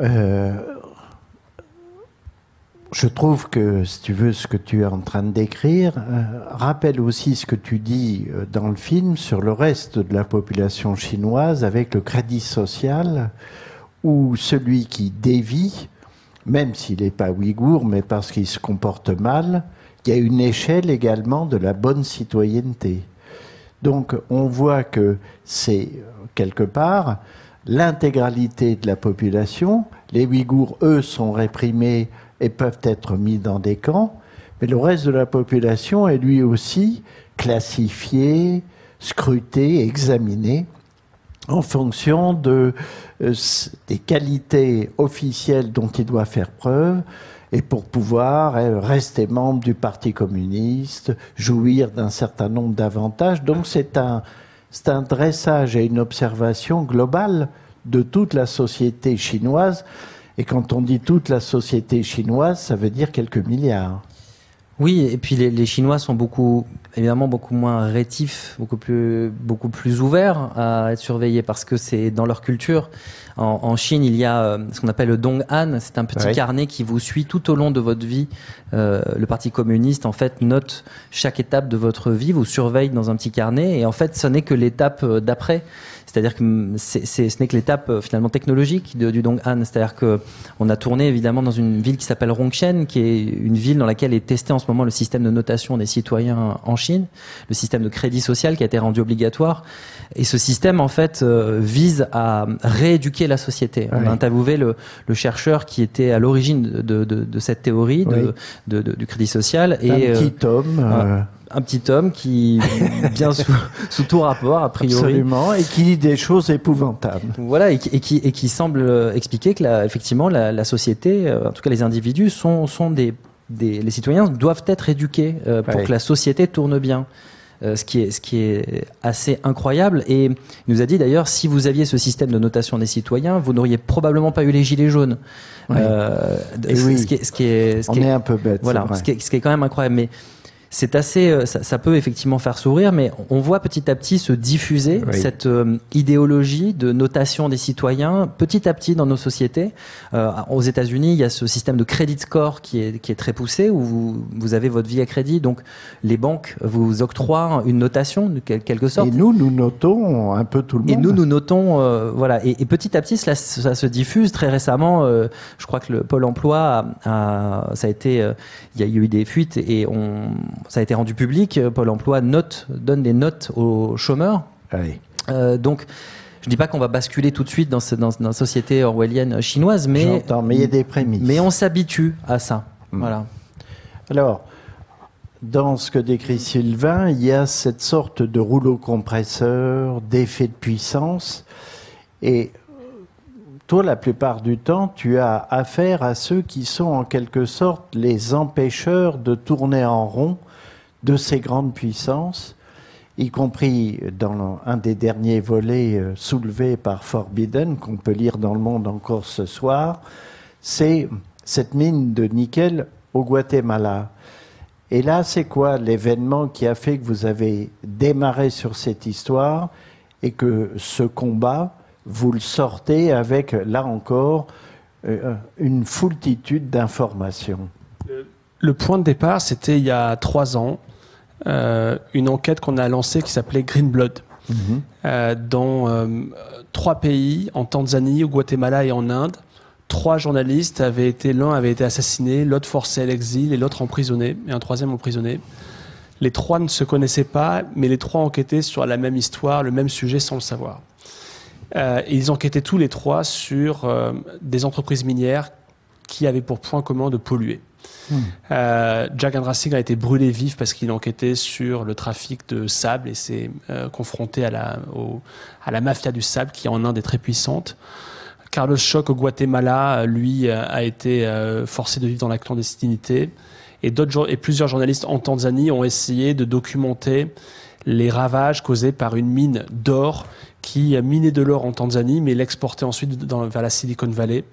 je trouve que, si tu veux, ce que tu es en train de décrire euh, rappelle aussi ce que tu dis euh, dans le film sur le reste de la population chinoise avec le crédit social, où celui qui dévie, même s'il n'est pas ouïghour, mais parce qu'il se comporte mal, il y a une échelle également de la bonne citoyenneté. Donc on voit que c'est quelque part l'intégralité de la population. Les Ouïghours, eux, sont réprimés et peuvent être mis dans des camps, mais le reste de la population est lui aussi classifié, scruté, examiné en fonction euh, des qualités officielles dont il doit faire preuve et pour pouvoir euh, rester membre du Parti communiste, jouir d'un certain nombre d'avantages. Donc c'est c'est un dressage et une observation globale de toute la société chinoise et quand on dit toute la société chinoise, ça veut dire quelques milliards. Oui, et puis les, les, Chinois sont beaucoup, évidemment, beaucoup moins rétifs, beaucoup plus, beaucoup plus ouverts à être surveillés parce que c'est dans leur culture. En, en, Chine, il y a euh, ce qu'on appelle le Dong Han, c'est un petit carnet qui vous suit tout au long de votre vie. Euh, le Parti communiste, en fait, note chaque étape de votre vie, vous surveille dans un petit carnet, et en fait, ce n'est que l'étape euh, d'après. C'est-à-dire que ce n'est que l'étape euh, finalement technologique de, du Dong'an. C'est-à-dire que on a tourné évidemment dans une ville qui s'appelle Rongchen, qui est une ville dans laquelle est testé en ce moment le système de notation des citoyens en Chine, le système de crédit social qui a été rendu obligatoire. Et ce système en fait euh, vise à rééduquer la société. On a interviewé le, le, chercheur qui était à l'origine de, de, de, cette théorie de, du crédit social. Et, un petit euh, homme un petit homme qui bien sous, sous, tout rapport a priori absolument et qui dit des choses épouvantables voilà et qui et qui, et qui semble euh, expliquer que la, effectivement la, la, société euh, en tout cas les individus sont sont des, des les citoyens doivent être éduqués euh, pour que la société tourne bien euh, ce, qui est, ce qui est assez incroyable. Et il nous a dit d'ailleurs, si vous aviez ce système de notation des citoyens, vous n'auriez probablement pas eu les gilets jaunes. Oui. Euh, et oui. ce, qui est, ce qui est, ce On qui est, est, un peu bête. Voilà, ce qui, est, ce qui est quand même incroyable. Mais c'est assez, euh, ça, ça, peut effectivement faire sourire, mais on voit petit à petit se diffuser Oui. cette euh, idéologie de notation des citoyens petit à petit dans nos sociétés. Euh, aux États-Unis, il y a ce système de credit score qui est, qui est très poussé où vous, vous avez votre vie à crédit, donc les banques vous octroient une notation de quel- quelque sorte. Et nous, nous notons un peu tout le Et monde. nous, nous notons, euh, voilà, et, et petit à petit, cela, ça se diffuse. Très récemment, euh, je crois que le Pôle Emploi, a, a- ça a été, il y a eu des fuites et on, ça a été rendu public. Euh, Pôle Emploi note, donne des notes aux chômeurs. Oui. Euh, donc, je dis pas qu'on va basculer tout de suite dans, ce- dans, dans la société orwellienne chinoise, mais J'entends, mais il y a des prémices. mais on s'habitue à ça. Mm. Voilà. Alors, dans ce que décrit Sylvain, il y a cette sorte de rouleau compresseur, d'effet de puissance. Et toi, la plupart du temps, tu as affaire à ceux qui sont en quelque sorte les empêcheurs de tourner en rond de ces grandes puissances, y compris dans un des derniers volets euh, soulevés par Forbidden, qu'on peut lire dans le monde encore ce soir, c'est cette mine de nickel au Guatemala. Et là, c'est quoi l'événement qui a fait que vous avez démarré sur cette histoire et que ce combat, vous le sortez avec, là encore, euh, une foultitude d'informations? Le point de départ, c'était il y a trois ans, euh, une enquête qu'on a lancée qui s'appelait Green Blood. Euh, dans euh, trois pays, en Tanzanie, au Guatemala et en Inde. Trois journalistes avaient été, l'un avait été assassiné, l'autre forcé à l'exil et l'autre emprisonné, et un troisième emprisonné. Les trois ne se connaissaient pas, mais les trois enquêtaient sur la même histoire, le même sujet sans le savoir. Euh, et ils enquêtaient tous les trois sur euh, des entreprises minières qui avaient pour point commun de polluer. Euh, Jack Andrassig a été brûlé vif parce qu'il enquêtait sur le trafic de sable et s'est euh, confronté à la, mafia du sable qui en Inde est très puissante. Carlos Choc au Guatemala, euh, lui, a été forcé de vivre dans la clandestinité. Et, et plusieurs journalistes en Tanzanie ont essayé de documenter les ravages causés par une mine d'or qui minait de l'or en Tanzanie, mais l'exportait ensuite vers la Silicon Valley.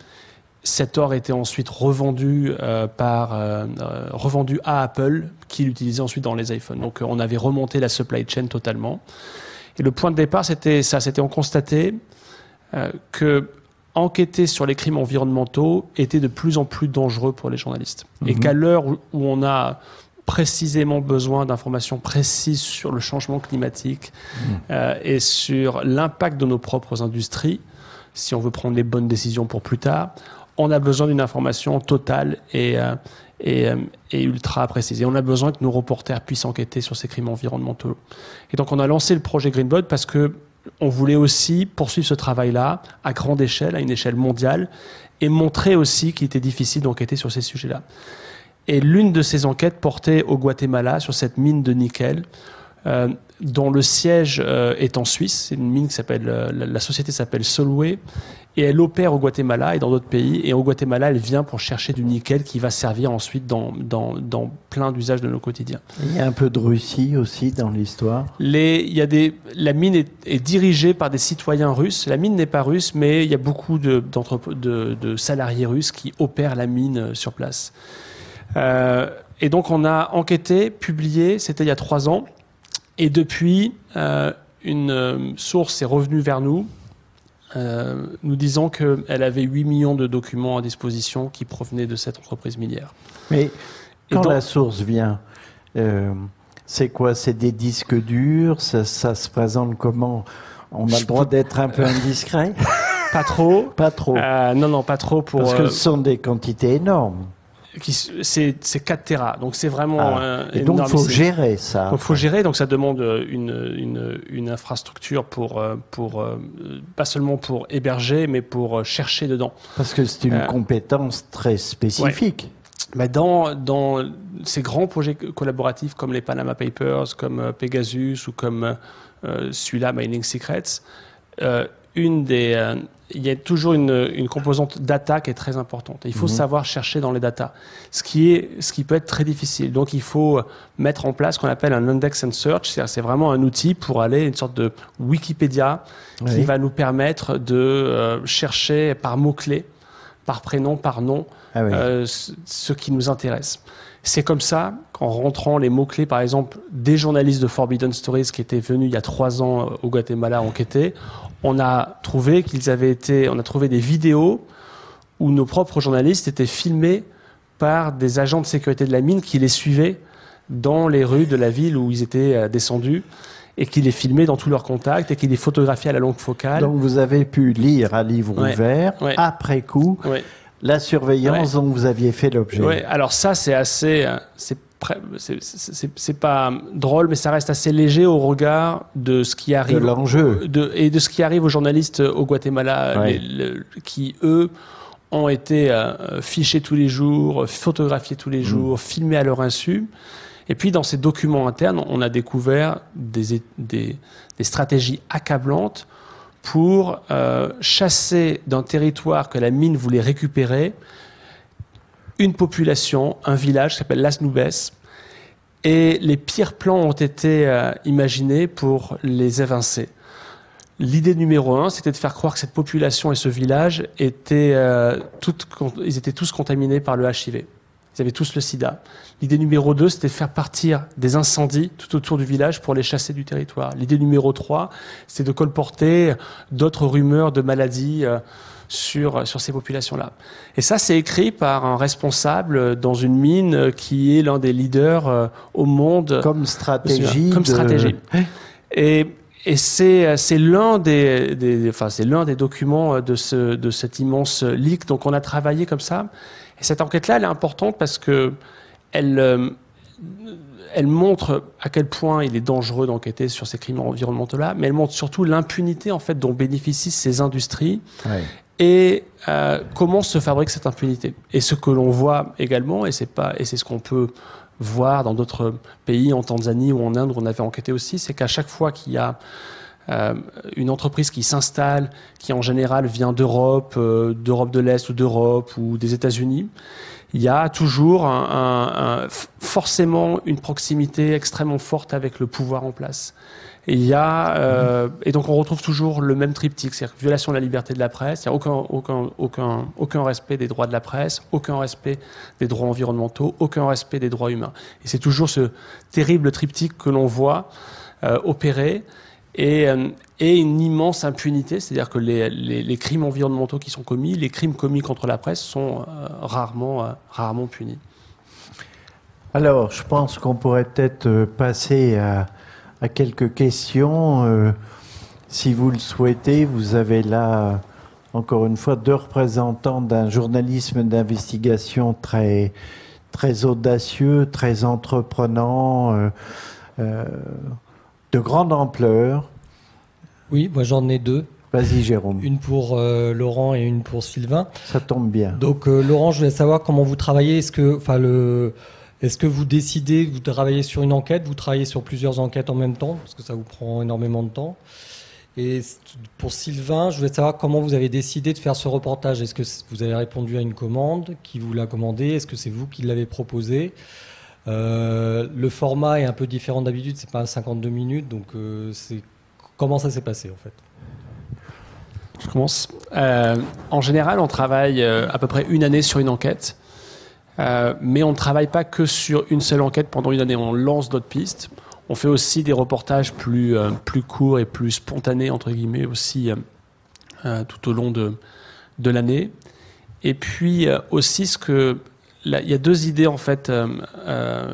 Cet or était ensuite revendu euh, par euh, euh, revendu à Apple, qui l'utilisait ensuite dans les iPhones. Donc euh, on avait remonté la supply chain totalement. Et le point de départ, c'était ça, c'était on constatait euh, que enquêter sur les crimes environnementaux était de plus en plus dangereux pour les journalistes. Et Mhm. qu'à l'heure où, on a précisément besoin d'informations précises sur le changement climatique euh, et sur l'impact de nos propres industries, si on veut prendre les bonnes décisions pour plus tard, on a besoin d'une information totale et, euh, euh, et ultra précise. Et on a besoin que nos reporters puissent enquêter sur ces crimes environnementaux. Et donc on a lancé le projet Greenbot parce que on voulait aussi poursuivre ce travail-là à grande échelle, à une échelle mondiale, et montrer aussi qu'il était difficile d'enquêter sur ces sujets-là. Et l'une de ces enquêtes portait au Guatemala sur cette mine de nickel, euh, dont le siège est en Suisse. C'est une mine qui s'appelle, la, la société s'appelle Solway, et elle opère au Guatemala et dans d'autres pays. Et au Guatemala, elle vient pour chercher du nickel qui va servir ensuite dans, dans, dans plein d'usages de nos quotidiens. Il y a un peu de Russie aussi dans l'histoire. Les, il y a des, la mine est, est dirigée par des citoyens russes. La mine n'est pas russe, mais il y a beaucoup de, d'entrep- de, de salariés russes qui opèrent la mine euh, sur place. Euh, et donc on a enquêté, publié, c'était il y a trois ans. Et depuis, euh, une source est revenue vers nous, euh, nous disant qu'elle avait 8 millions de documents à disposition qui provenaient de cette entreprise minière. Mais quand donc- la source vient, euh, c'est quoi? C'est des disques durs? Ça, ça se présente comment? On a le droit d'être un peu indiscret? Pas trop. Pas trop. Euh, non, non, pas trop pour. Parce que ce sont des quantités énormes. C'est c'est 4 Tera, donc c'est vraiment Ah. Et donc, il faut gérer ça. Donc faut gérer, donc ça demande euh, une, une, une infrastructure pour, euh, pour euh, pas seulement pour héberger, mais pour chercher dedans. Parce que c'est une Euh, compétence très spécifique. Mais dans, dans ces grands projets collaboratifs comme les Panama Papers, comme Pegasus ou comme euh, celui-là, Mining Secrets, euh, une des, euh, il y a toujours une, une composante data qui est très importante. Il faut Mhm. savoir chercher dans les data, ce qui, est, ce qui peut être très difficile. Donc il faut mettre en place ce qu'on appelle un index and search, c'est vraiment un outil pour aller une sorte de Wikipédia qui va nous permettre de euh, chercher par mots-clés, par prénom, par nom, Ah oui. euh, ce qui nous intéresse. C'est comme ça qu'en rentrant les mots-clés, par exemple, des journalistes de Forbidden Stories qui étaient venus il y a trois ans au Guatemala enquêter, on a trouvé qu'ils avaient été, on a trouvé des vidéos où nos propres journalistes étaient filmés par des agents de sécurité de la mine qui les suivaient dans les rues de la ville où ils étaient euh, descendus et qui les filmaient dans tous leurs contacts et qui les photographiaient à la longue focale. Donc vous avez pu lire à livre ouvert, après coup, la surveillance dont vous aviez fait l'objet. Oui, alors ça c'est assez... Euh, c'est c'est pas drôle, mais ça reste assez léger au regard de ce qui arrive. De l'enjeu. et de ce qui arrive aux journalistes au Guatemala, qui eux ont été euh, fichés tous les jours, photographiés tous les mm. jours, filmés à leur insu. Et puis dans ces documents internes, on a découvert des, des, des stratégies accablantes pour euh, chasser d'un territoire que la mine voulait récupérer une population, un village qui s'appelle Las Nubes. Et les pires plans ont été euh, imaginés pour les évincer. L'idée numéro un, c'était de faire croire que cette population et ce village étaient, euh, toutes, ils étaient tous contaminés par le HIV. Ils avaient tous le sida. L'idée numéro deux, c'était de faire partir des incendies tout autour du village pour les chasser du territoire. L'idée numéro trois, c'est de colporter d'autres rumeurs de maladies euh, sur, sur ces populations-là. Et ça, c'est écrit par un responsable dans une mine qui est l'un des leaders euh, au monde. Comme stratégie. Comme stratégie. Et et c'est c'est l'un des, des, enfin c'est l'un des documents de ce de cet immense leak. Donc on a travaillé comme ça. Et cette enquête-là, elle est importante parce que elle euh, elle montre à quel point il est dangereux d'enquêter sur ces crimes environnementaux-là, mais elle montre surtout l'impunité en fait dont bénéficient ces industries et euh, comment se fabrique cette impunité. Et ce que l'on voit également, et c'est pas et c'est ce qu'on peut voir dans d'autres pays, en Tanzanie ou en Inde, où on avait enquêté aussi, c'est qu'à chaque fois qu'il y a euh, une entreprise qui s'installe, qui en général vient d'Europe, euh, d'Europe de l'Est ou d'Europe ou des États-Unis, il y a toujours forcément une proximité extrêmement forte avec le pouvoir en place. Et il y a euh, et donc on retrouve toujours le même triptyque, c'est-à-dire violation de la liberté de la presse, il n'y a aucun, respect des droits de la presse, aucun respect des droits environnementaux, aucun respect des droits humains. Et c'est toujours ce terrible triptyque que l'on voit opérer et, euh, et, une immense impunité, c'est-à-dire que les, crimes environnementaux qui sont commis, les crimes commis contre la presse sont euh, rarement, euh, rarement punis. Alors, je pense qu'on pourrait peut-être passer à quelques questions. Si vous le souhaitez, vous avez là, encore une fois, deux représentants d'un journalisme d'investigation très, très audacieux, très entreprenant, de grande ampleur. Oui, moi j'en ai deux. Vas-y, Jérôme. Une pour Laurent et une pour Sylvain. Ça tombe bien. Donc, Laurent, je voulais savoir comment vous travaillez. Est-ce que, enfin, le, est-ce que vous décidez, vous travaillez sur une enquête, vous travaillez sur plusieurs enquêtes en même temps, parce que ça vous prend énormément de temps Et pour Sylvain, je voulais savoir comment vous avez décidé de faire ce reportage. Est-ce que vous avez répondu à une commande Qui vous l'a commandé? Est-ce que c'est vous qui l'avez proposé? Euh, Le format est un peu différent d'habitude, c'est pas 52 minutes, donc euh, comment ça s'est passé en fait? Je commence. Euh, en général, on travaille à peu près une année sur une enquête. Mais on ne travaille pas que sur une seule enquête pendant une année. On lance d'autres pistes. On fait aussi des reportages plus, courts et plus spontanés, entre guillemets, aussi tout au long de, de l'année. Et puis aussi, ce que, il y a deux idées en fait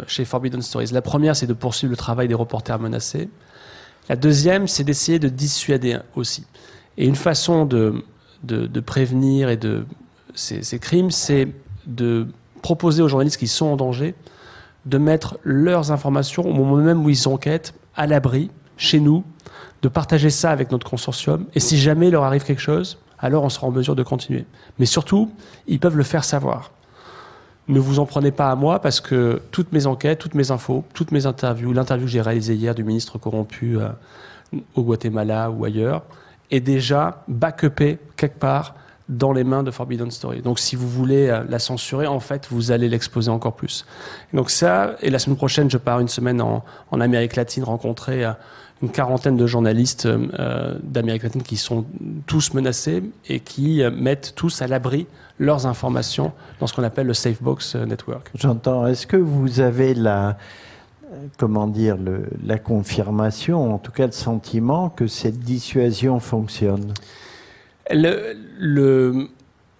chez Forbidden Stories. La première, c'est de poursuivre le travail des reporters menacés. La deuxième, c'est d'essayer de dissuader aussi. Et une façon de, prévenir et de ces, ces crimes, c'est de proposer aux journalistes qui sont en danger de mettre leurs informations au moment même où ils enquêtent à l'abri, chez nous, de partager ça avec notre consortium. Et si jamais il leur arrive quelque chose, alors on sera en mesure de continuer. Mais surtout, ils peuvent le faire savoir. Ne vous en prenez pas à moi parce que toutes mes enquêtes, toutes mes infos, toutes mes interviews, l'interview que j'ai réalisée hier du ministre corrompu euh, au Guatemala ou ailleurs, est déjà backupée quelque part dans les mains de Forbidden Story. Donc si vous voulez euh, la censurer, en fait, vous allez l'exposer encore plus. donc ça, et la semaine prochaine, je pars une semaine en, Amérique latine rencontrer euh, une quarantaine de journalistes d'Amérique latine qui sont tous menacés et qui mettent tous à l'abri leurs informations dans ce qu'on appelle le Safebox Network. J'entends. Est-ce que vous avez la, comment dire, la confirmation, en tout cas le sentiment que cette dissuasion fonctionne? Le,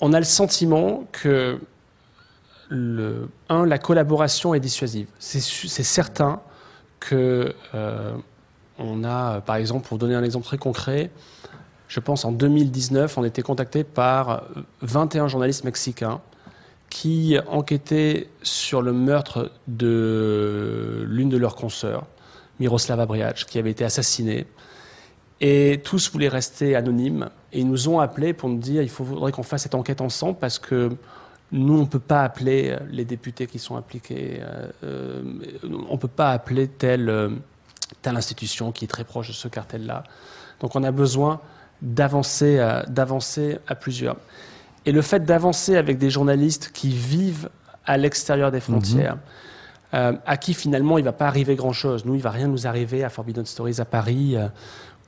On a le sentiment que, le, un, la collaboration est dissuasive. C'est certain que euh, on a, par exemple, pour donner un exemple très concret, je pense en 2019, on était contacté par 21 journalistes mexicains qui enquêtaient sur le meurtre de l'une de leurs consoeurs, Miroslava Briac, qui avait été assassinée. Et tous voulaient rester anonymes. Et ils nous ont appelés pour nous dire il faudrait qu'on fasse cette enquête ensemble parce que nous, on ne peut pas appeler les députés qui sont impliqués. Euh, on ne peut pas appeler telle, telle institution qui est très proche de ce cartel-là. Donc on a besoin d'avancer à plusieurs. Et le fait d'avancer avec des journalistes qui vivent à l'extérieur des frontières, mhm. euh, à qui finalement il ne va pas arriver grand-chose. Nous, il ne va rien nous arriver à Forbidden Stories à Paris. Euh,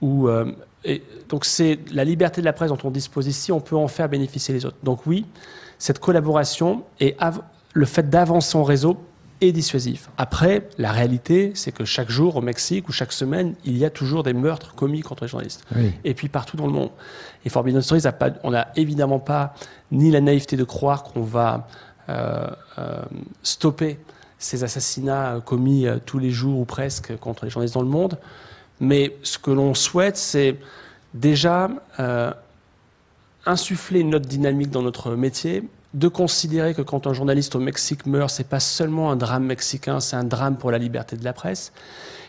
euh, et donc c'est la liberté de la presse dont on dispose ici, on peut en faire bénéficier les autres. Donc oui, cette collaboration et le fait d'avancer en réseau et dissuasif. Après, la réalité, c'est que chaque jour au Mexique ou chaque semaine, il y a toujours des meurtres commis contre les journalistes. Et puis partout dans le monde. Et Forbidden Stories, on n'a évidemment pas ni la naïveté de croire qu'on va euh, euh, stopper ces assassinats commis euh, tous les jours ou presque contre les journalistes dans le monde. Mais ce que l'on souhaite, c'est déjà insuffler une autre dynamique dans notre métier de considérer que quand un journaliste au Mexique meurt, c'est pas seulement un drame mexicain, c'est un drame pour la liberté de la presse.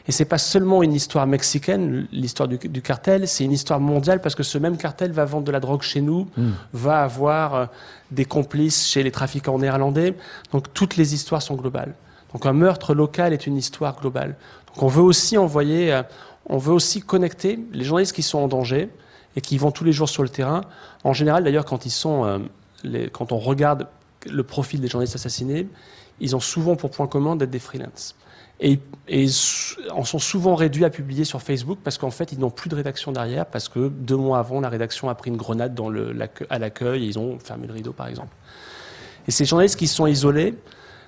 Et c'est pas seulement une histoire mexicaine, l'histoire du, cartel, c'est une histoire mondiale parce que ce même cartel va vendre de la drogue chez nous, hmm. va avoir euh, des complices chez les trafiquants néerlandais. Donc toutes les histoires sont globales. Donc un meurtre local est une histoire globale. Donc on veut aussi envoyer, euh, on veut aussi connecter les journalistes qui sont en danger et qui vont tous les jours sur le terrain. En général, d'ailleurs, quand ils sont euh, quand on regarde le profil des journalistes assassinés, ils ont souvent pour point commun d'être des freelances. Et, en sont souvent réduits à publier sur Facebook parce qu'en fait, ils n'ont plus de rédaction derrière parce que deux mois avant, la rédaction a pris une grenade dans le, à l'accueil et ils ont fermé le rideau, par exemple. Et ces journalistes qui sont isolés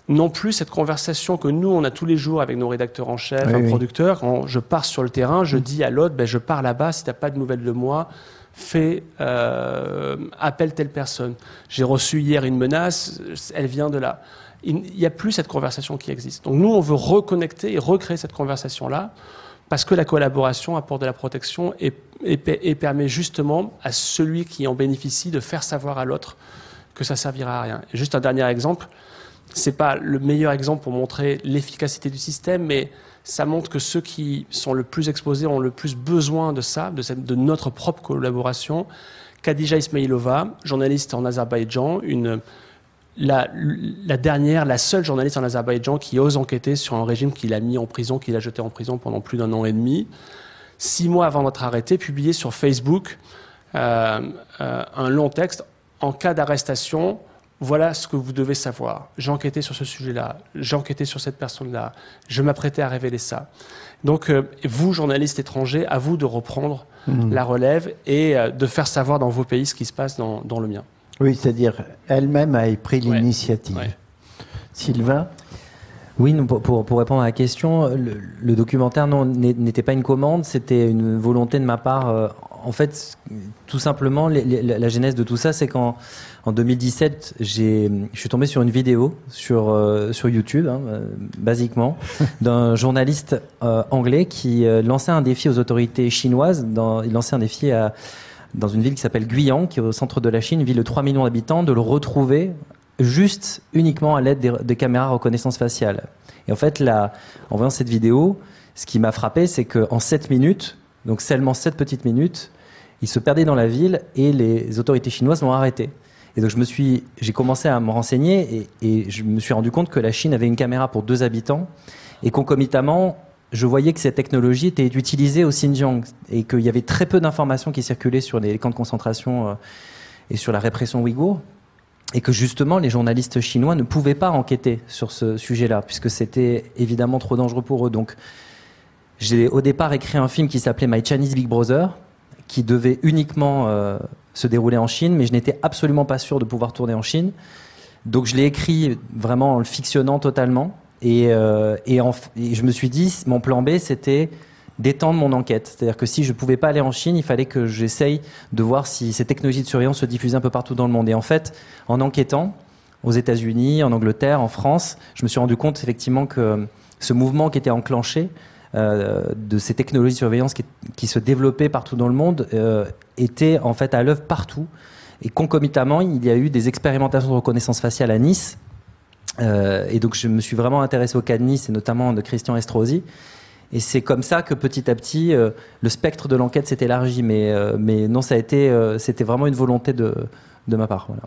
n'ont plus cette conversation que nous, on a tous les jours avec nos rédacteurs en chef, un producteur. Quand je pars sur le terrain, je dis à l'autre, ben, je pars là-bas, si tu n'as pas de nouvelles de moi, fait euh, appelle telle personne. J'ai reçu hier une menace, elle vient de là. Il n'y a plus cette conversation qui existe. Donc nous, on veut reconnecter et recréer cette conversation-là parce que la collaboration apporte de la protection et, et, permet justement à celui qui en bénéficie de faire savoir à l'autre que ça servira à rien. juste un dernier exemple, c'est pas le meilleur exemple pour montrer l'efficacité du système, mais ça montre que ceux qui sont le plus exposés ont le plus besoin de ça, de, notre propre collaboration. Khadija Ismailova, journaliste en Azerbaïdjan, la, dernière, la seule journaliste en Azerbaïdjan qui ose enquêter sur un régime qu'il a mis en prison, qu'il a jeté en prison pendant plus d'un an et demi. Six mois avant d'être arrêté, publié sur Facebook euh, euh, un long texte en cas d'arrestation voilà ce que vous devez savoir. J'ai enquêté sur ce sujet-là, j'ai enquêté sur cette personne-là, je m'apprêtais à révéler ça. Donc, euh, vous, journalistes étrangers, à vous de reprendre hmm. la relève et euh, de faire savoir dans vos pays ce qui se passe dans, le mien. Oui, c'est-à-dire, elle-même a pris l'initiative. Sylvain oui, pour, pour, répondre à la question, le, documentaire n'était pas une commande, c'était une volonté de ma part. Euh, en fait, tout simplement, la genèse de tout ça, c'est qu'en en 2017, je suis tombé sur une vidéo sur, euh, sur YouTube, hein, euh, basiquement, d'un journaliste euh, anglais qui lançait un défi aux autorités chinoises. Dans, il lançait un défi à, dans une ville qui s'appelle Guiyang, qui est au centre de la Chine, une ville de 3 millions d'habitants, de le retrouver juste uniquement à l'aide des, caméras reconnaissance faciale. Et en fait, là, en voyant cette vidéo, ce qui m'a frappé, c'est qu'en 7 minutes, donc seulement 7 petites minutes, il se perdait dans la ville et les autorités chinoises l'ont arrêté. Et donc je me suis, j'ai commencé à me renseigner et, et, je me suis rendu compte que la Chine avait une caméra pour deux habitants et concomitamment, je voyais que cette technologie était utilisée au Xinjiang et qu'il y avait très peu d'informations qui circulaient sur les camps de concentration euh, et sur la répression ouïghour et que justement les journalistes chinois ne pouvaient pas enquêter sur ce sujet-là puisque c'était évidemment trop dangereux pour eux. Donc J'ai au départ écrit un film qui s'appelait My Chinese Big Brother, qui devait uniquement euh, se dérouler en Chine, mais je n'étais absolument pas sûr de pouvoir tourner en Chine. Donc je l'ai écrit vraiment en le fictionnant totalement. Et, euh, et, je me suis dit, mon plan B, c'était d'étendre mon enquête. C'est-à-dire que si je ne pouvais pas aller en Chine, il fallait que j'essaye de voir si ces technologies de surveillance se diffusaient un peu partout dans le monde. Et en fait, en enquêtant aux États-Unis, en Angleterre, en France, je me suis rendu compte effectivement que ce mouvement qui était enclenché, de ces technologies de surveillance qui, se développaient partout dans le monde euh, était en fait à l'œuvre partout. Et concomitamment, il y a eu des expérimentations de reconnaissance faciale à Nice. Euh, et donc, je me suis vraiment intéressé au cas de Nice et notamment de Christian Estrosi. Et c'est comme ça que petit à petit, euh, le spectre de l'enquête s'est élargi. Mais, euh, mais non, ça a été, euh, c'était vraiment une volonté de, de ma part. Voilà.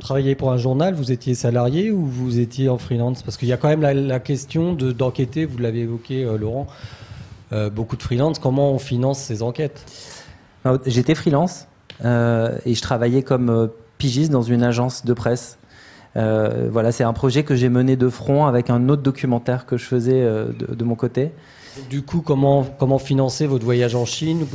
Travailliez pour un journal, vous étiez salarié ou vous étiez en freelance? Parce qu'il y a quand même la, question de, d'enquêter, vous l'avez évoqué euh, Laurent, euh, beaucoup de freelance, comment on finance ces enquêtes? J'étais freelance euh, et je travaillais comme pigiste dans une agence de presse. Voilà, c'est un projet que j'ai mené de front avec un autre documentaire que je faisais de mon côté. Du coup, comment, comment financer votre voyage en Chine,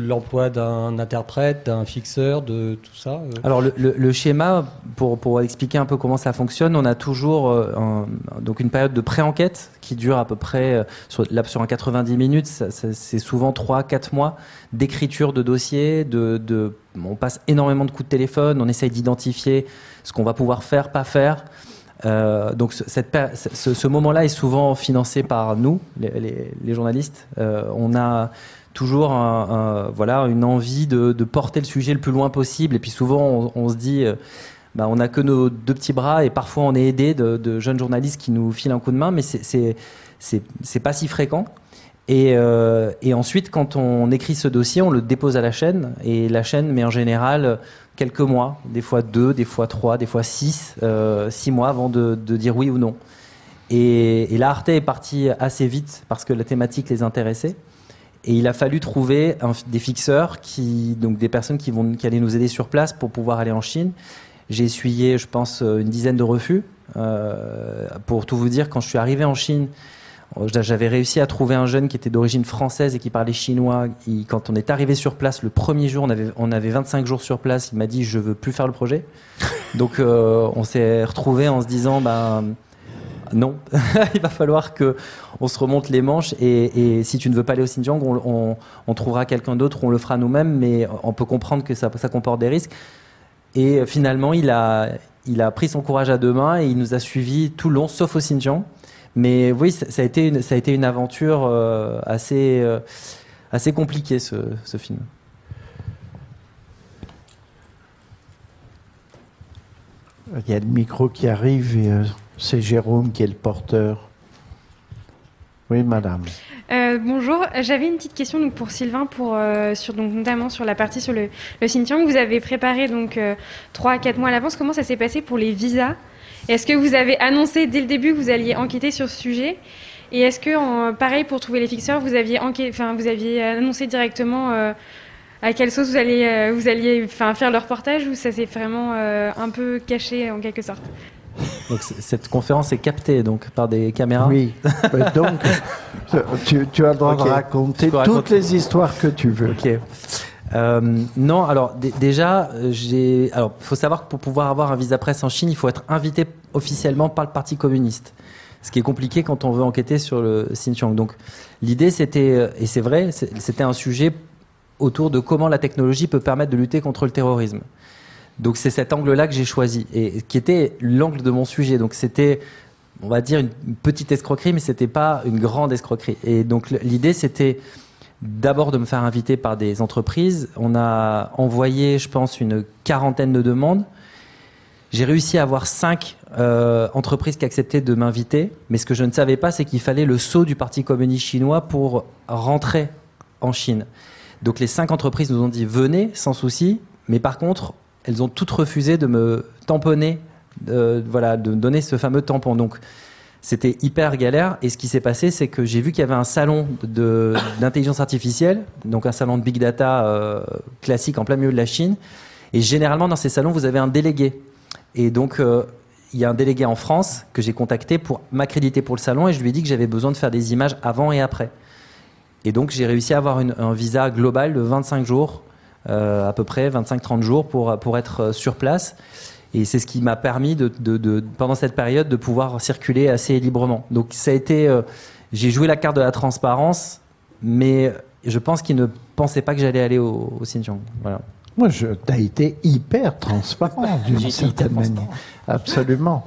l'emploi le, d'un interprète, d'un fixeur, de tout ça euh Alors le, schéma, pour, pour expliquer un peu comment ça fonctionne, on a toujours euh, donc une période de pré-enquête qui dure à peu près, euh, sur, là, sur un 90 minutes, c'est souvent 3-4 mois d'écriture de dossiers, de, de, on passe énormément de coups de téléphone, on essaye d'identifier ce qu'on va pouvoir faire, pas faire. Euh, donc ce, moment-là est souvent financé par nous, les, journalistes. Euh, on a toujours voilà, une envie de, porter le sujet le plus loin possible. Et puis souvent, on, se dit, euh, bah, on n'a que nos deux petits bras et parfois on est aidé de, jeunes journalistes qui nous filent un coup de main, mais c'est pas si fréquent. Et, et, ensuite, quand on écrit ce dossier, on le dépose à la chaîne et la chaîne met en général quelques mois, des fois deux, des fois trois, des fois six, euh, six mois avant de, dire oui ou non. Et, et là, Arte est parti assez vite parce que la thématique les intéressait. Et il a fallu trouver des fixeurs, qui, donc des personnes qui, vont, qui allaient nous aider sur place pour pouvoir aller en Chine. J'ai essuyé, je pense, une dizaine de refus. Euh, pour tout vous dire, quand je suis arrivé en Chine, j'avais réussi à trouver un jeune qui était d'origine française et qui parlait chinois. Il, quand on est arrivé sur place, le premier jour, on avait, on avait 25 jours sur place, il m'a dit je veux plus faire le projet. Donc euh, on s'est retrouvé en se disant bah, non, il va falloir que on se remonte les manches et, et, si tu ne veux pas aller au Xinjiang, on, on, on trouvera quelqu'un d'autre, on le fera nous-mêmes, mais on peut comprendre que ça, ça comporte des risques. Et finalement, il a, il a pris son courage à deux mains et il nous a suivis tout le long, sauf au Xinjiang. Mais oui, ça, ça, a, été une, ça a été une aventure euh, assez, euh, assez compliquée, ce, ce, film. Il y a le micro qui arrive et euh, c'est Jérôme qui est le porteur. Oui, madame. Euh, bonjour, j'avais une petite question donc pour Sylvain, pour euh, sur donc notamment sur la partie sur le, le Xinjiang. Vous avez préparé donc trois à quatre mois à l'avance. Comment ça s'est passé pour les visas? Est-ce que vous avez annoncé dès le début que vous alliez enquêter sur ce sujet Et est-ce que, en, pareil, pour trouver les fixeurs, vous aviez, enquêté, enfin, vous aviez annoncé directement euh, à quelle sauce vous alliez, euh, vous alliez enfin, faire le reportage ou ça s'est vraiment euh, un peu caché en quelque sorte? Donc, cette conférence est captée donc par des caméras? Oui. donc tu, tu, as le droit okay. de raconter toutes les histoires que tu veux. Ok. Euh, non, alors déjà, j'ai. Alors, faut savoir que pour pouvoir avoir un visa presse en Chine, il faut être invité officiellement par le Parti communiste. Ce qui est compliqué quand on veut enquêter sur le Xinjiang. Donc, l'idée, c'était, et c'est vrai, c'était un sujet autour de comment la technologie peut permettre de lutter contre le terrorisme. Donc, c'est cet angle-là que j'ai choisi et qui était l'angle de mon sujet. Donc, c'était, on va dire, une petite escroquerie, mais c'était pas une grande escroquerie. Et donc, l'idée, c'était d'abord de me faire inviter par des entreprises. On a envoyé, je pense, une quarantaine de demandes. J'ai réussi à avoir cinq euh, entreprises qui acceptaient de m'inviter, mais ce que je ne savais pas, c'est qu'il fallait le saut du Parti communiste chinois pour rentrer en Chine. Donc les cinq entreprises nous ont dit venez sans souci, mais par contre, elles ont toutes refusé de me tamponner, euh, voilà, de me donner ce fameux tampon. Donc c'était hyper galère. Et ce qui s'est passé, c'est que j'ai vu qu'il y avait un salon d'intelligence artificielle, donc un salon de big data euh, classique en plein milieu de la Chine. Et généralement, dans ces salons, vous avez un délégué. Et donc, euh, il y a un délégué en France que j'ai contacté pour m'accréditer pour le salon et je lui ai dit que j'avais besoin de faire des images avant et après. Et donc j'ai réussi à avoir un visa global de 25 jours, euh, à peu près 25-30 jours pour, pour être sur place. Et c'est ce qui m'a permis de, de, pendant cette période de pouvoir circuler assez librement. Donc ça a été, euh, j'ai joué la carte de la transparence, mais je pense qu'ils ne pensaient pas que j'allais aller au, au Xinjiang. Voilà. Moi, je, as été hyper transparent d'une certaine manière. Absolument.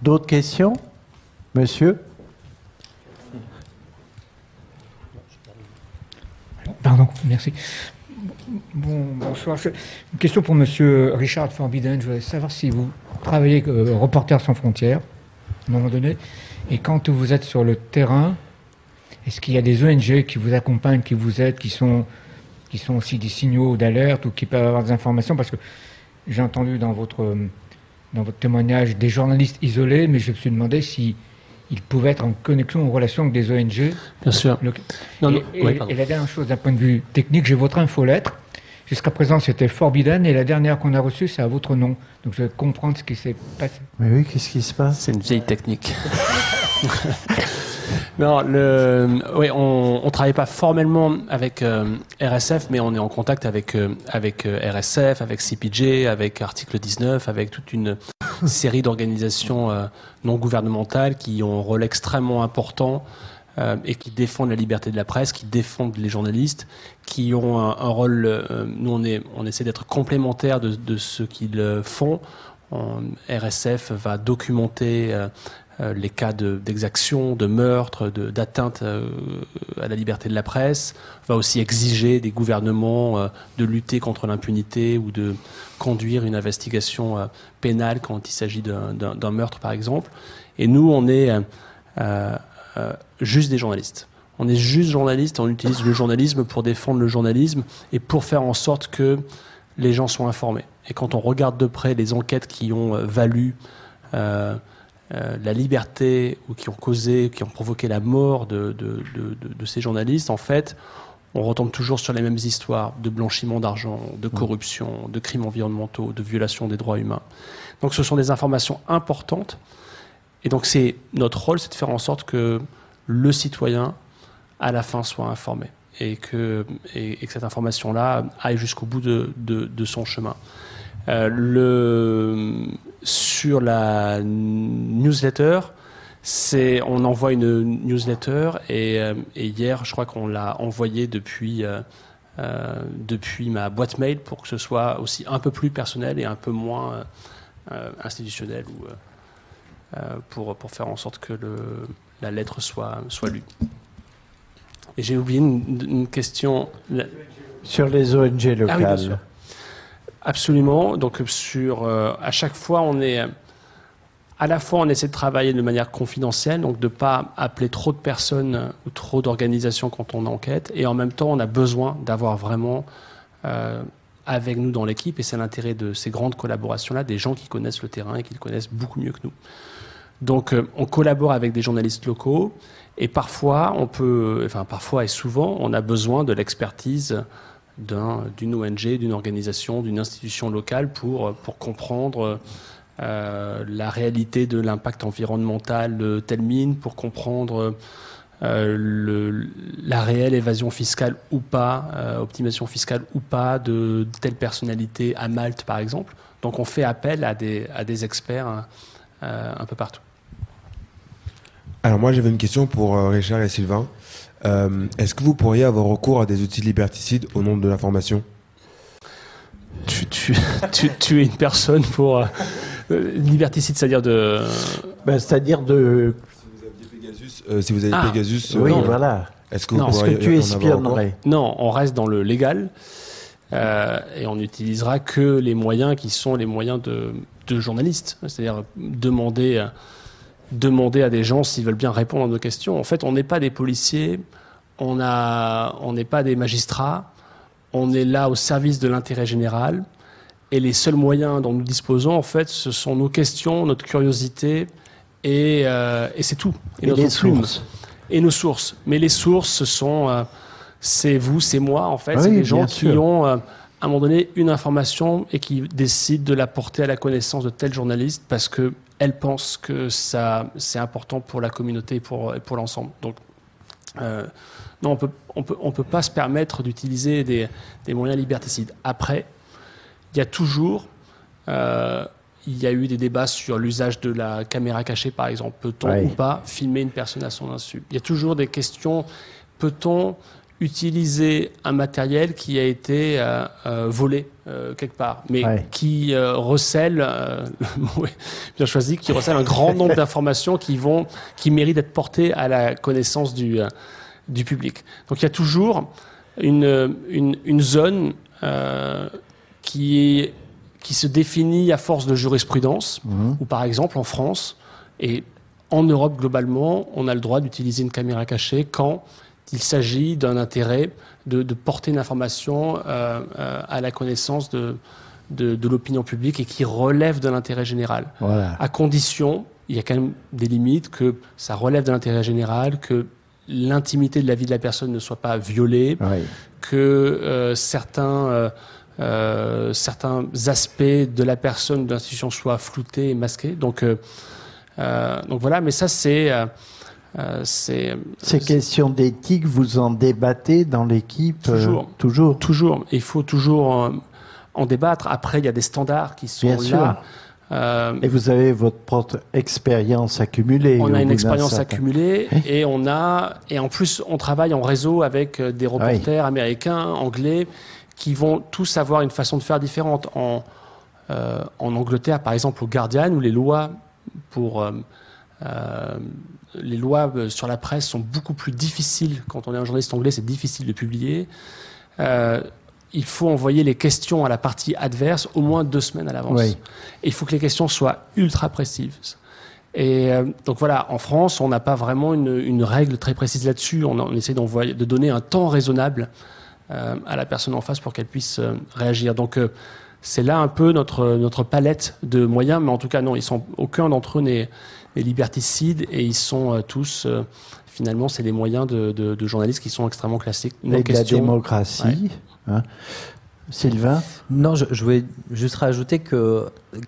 D'autres questions Monsieur? Pardon, merci. Bon, bonsoir. Une question pour Monsieur Richard Forbidden. Je voudrais savoir si vous travaillez euh, Reporters sans frontières, à un moment donné, et quand vous êtes sur le terrain, est-ce qu'il y a des ONG qui vous accompagnent, qui vous aident, qui sont, qui sont aussi des signaux d'alerte ou qui peuvent avoir des informations? Parce que j'ai entendu dans votre, dans votre témoignage des journalistes isolés, mais je me suis demandé si ils pouvaient être en connexion, en relation avec des ONG. Bien sûr. et, la dernière chose, d'un point de vue technique, j'ai votre infolettre. Jusqu'à présent, c'était Forbidden, et la dernière qu'on a reçue, c'est à votre nom. Donc je vais comprendre ce qui s'est passé. Mais oui, qu'est-ce qui se passe? C'est une vieille technique. non, on ne travaille pas formellement avec euh, RSF, mais on est en contact avec, euh, avec euh, RSF, avec CPJ, avec Article 19, avec toute une série d'organisations non gouvernementales qui ont un rôle extrêmement important et qui défendent la liberté de la presse, qui défendent les journalistes, qui ont un, rôle. nous, on, on essaie d'être complémentaires de, ce qu'ils font. RSF va documenter les cas d'exaction, de, meurtre, d'atteinte euh, à la liberté de la presse, va aussi exiger des gouvernements euh, de lutter contre l'impunité ou de conduire une investigation pénale quand il s'agit d'un meurtre, par exemple. Et nous, on est juste des journalistes. On est juste journalistes, on utilise le journalisme pour défendre le journalisme et pour faire en sorte que les gens soient informés. Et quand on regarde de près les enquêtes qui ont valu euh, la liberté ou qui ont causé, qui ont provoqué la mort de, ces journalistes, en fait, on retombe toujours sur les mêmes histoires de blanchiment d'argent, de mm. corruption, de crimes environnementaux, de violation des droits humains. Donc ce sont des informations importantes. Et donc c'est notre rôle, c'est de faire en sorte que le citoyen, à la fin, soit informé et que, et, que cette information-là aille jusqu'au bout de, son chemin. Euh, le, sur la newsletter, c'est on envoie une newsletter et, euh, hier, je crois qu'on l'a envoyé depuis euh, depuis ma boîte mail pour que ce soit aussi un peu plus personnel et un peu moins institutionnel ou pour pour faire en sorte que le, la lettre soit soit lue. Et j'ai oublié une, question. Sur les ONG ah locales. Absolument. Donc sur euh, à chaque fois, on est à la fois on essaie de travailler de manière confidentielle, donc de ne pas appeler trop de personnes ou trop d'organisations quand on enquête, et en même temps on a besoin d'avoir vraiment euh, avec nous dans l'équipe, et c'est l'intérêt de ces grandes collaborations-là, des gens qui connaissent le terrain et qui le connaissent beaucoup mieux que nous. Donc euh, on collabore avec des journalistes locaux, et parfois on peut, enfin parfois et souvent, on a besoin de l'expertise d'une ONG, d'une organisation, d'une institution locale pour, pour comprendre euh, la réalité de l'impact environnemental de telle mine, pour comprendre euh, la réelle évasion fiscale ou pas, euh, optimisation fiscale ou pas de telle personnalité à Malte, par exemple. Donc on fait appel à des, à des experts hein, un peu partout. Alors moi j'avais une question pour Richard et Sylvain. Euh, est-ce que vous pourriez avoir recours à des outils liberticides au nom de l'information tu, tu, tu, es une personne pour euh, liberticide, c'est-à-dire de. Ben, c'est-à-dire de. si vous avez ah. Pegasus, oui, voilà. Est-ce que, que tu espionnerais Non, on reste dans le légal et on n'utilisera que les moyens qui sont les moyens de, de journalistes, c'est-à-dire demander demander à des gens s'ils veulent bien répondre à nos questions. En fait, on n'est pas des policiers, on n'est pas des magistrats, on est là au service de l'intérêt général. Et les seuls moyens dont nous disposons, en fait, ce sont nos questions, notre curiosité, et, euh, c'est tout. Et, nos sources. Et nos sources. Mais les sources, ce sont, euh, c'est vous, c'est moi, en fait, ah c'est des gens qui ont euh, à un moment donné une information et qui décide de la porter à la connaissance de tel journaliste parce que elle pense que ça c'est important pour la communauté et pour, pour l'ensemble. Donc euh, non, on peut, on peut, on peut pas se permettre d'utiliser des, des, moyens liberticides. Après, il y a toujours, euh, il y a eu des débats sur l'usage de la caméra cachée, par exemple. Peut-on ou pas filmer une personne à son insu? Il y a toujours des questions. Peut-on utiliser un matériel qui a été euh, euh, volé euh, quelque part, mais qui recèle, bien choisi, qui recèle un grand nombre d'informations qui vont, qui méritent d'être portées à la connaissance du, du public. Donc il y a toujours une, une, une zone qui, est, qui se définit à force de jurisprudence, mmh. ou par exemple en France et en Europe globalement, on a le droit d'utiliser une caméra cachée quand il s'agit d'un intérêt de, porter une information euh, euh, à la connaissance de, de, l'opinion publique et qui relève de l'intérêt général. À condition, il y a quand même des limites, que ça relève de l'intérêt général, que l'intimité de la vie de la personne ne soit pas violée, que euh, certains, certains aspects de la personne, de l'institution soient floutés et masqués. Donc, donc voilà, mais ça c'est euh, Ces questions d'éthique, vous en débattez dans l'équipe euh, Toujours. toujours. Toujours. Il faut toujours euh, en débattre. Après, il y a des standards qui sont là. et vous avez votre propre expérience accumulée. On a une expérience accumulée et on a et en plus on travaille en réseau avec des reporters américains, anglais, qui vont tous avoir une façon de faire différente. En en Angleterre, par exemple, au Guardian, où les lois pour les lois euh, sur la presse sont beaucoup plus difficiles. Quand on est un journaliste anglais, c'est difficile de publier. Euh, il faut envoyer les questions à la partie adverse au moins deux semaines à l'avance. Et il faut que les questions soient ultra précises. Et euh, donc voilà, en France, on n'a pas vraiment une, règle très précise là-dessus. On, essaie de donner un temps raisonnable à la personne en face pour qu'elle puisse réagir. Donc c'est là un peu notre, notre palette de moyens, mais en tout cas non, ils sont, aucun d'entre eux n'est les liberticides et ils sont euh, tous euh, finalement c'est des moyens de, journalistes qui sont extrêmement classiques. et de la démocratie. Hein. Sylvain Non, je, voulais juste rajouter que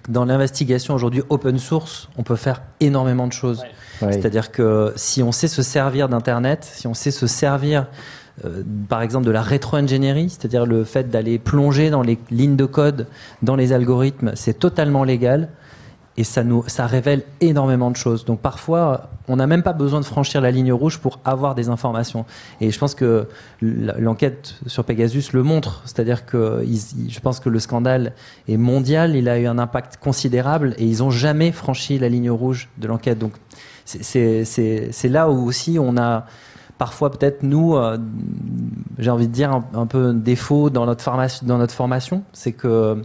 dans l'investigation aujourd'hui open source, on peut faire énormément de choses. C'est-à-dire que si on sait se servir d'Internet, si on sait se servir euh, par exemple de la rétro-ingénierie, c'est-à-dire le fait d'aller plonger dans les lignes de code, dans les algorithmes, c'est totalement légal et ça nous ça révèle énormément de choses. Donc parfois, on n'a même pas besoin de franchir la ligne rouge pour avoir des informations. Et je pense que l'enquête sur Pegasus le montre, c'est-à-dire que je pense que le scandale est mondial, il a eu un impact considérable et ils n'ont jamais franchi la ligne rouge de l'enquête. Donc c'est là où aussi on a parfois peut-être nous, euh, j'ai envie de dire un, peu un défaut dans notre dans notre formation, c'est que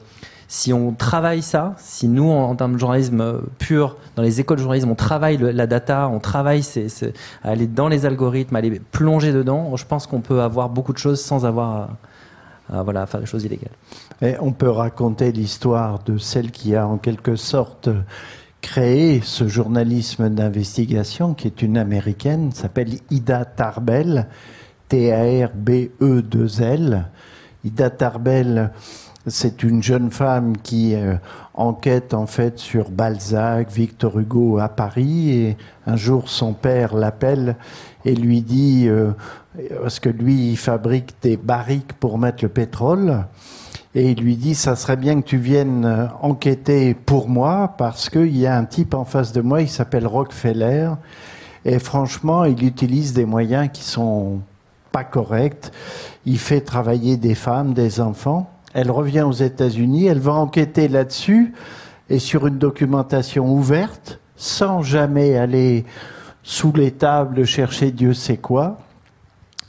si on travaille ça, si nous, en, termes de journalisme euh, pur, dans les écoles de journalisme, on travaille la data, on travaille à aller dans les algorithmes, à aller plonger dedans, je pense qu'on peut avoir beaucoup de choses sans avoir à, voilà, faire des choses illégales. On peut raconter l'histoire de celle qui a en quelque sorte créé ce journalisme d'investigation, qui est une américaine, s'appelle Ida Tarbell, T-A-R-B-E-2-L. Ida Tarbell c'est une jeune femme qui euh, enquête en fait sur Balzac, Victor Hugo à Paris et un jour son père l'appelle et lui dit euh, parce que lui il fabrique des barriques pour mettre le pétrole et il lui dit ça serait bien que tu viennes euh, enquêter pour moi parce qu'il y a un type en face de moi il s'appelle Rockefeller et franchement il utilise des moyens qui sont pas corrects. Il fait travailler des femmes des enfants elle revient aux États-Unis, elle va enquêter là-dessus et sur une documentation ouverte, sans jamais aller sous les tables chercher Dieu sait quoi.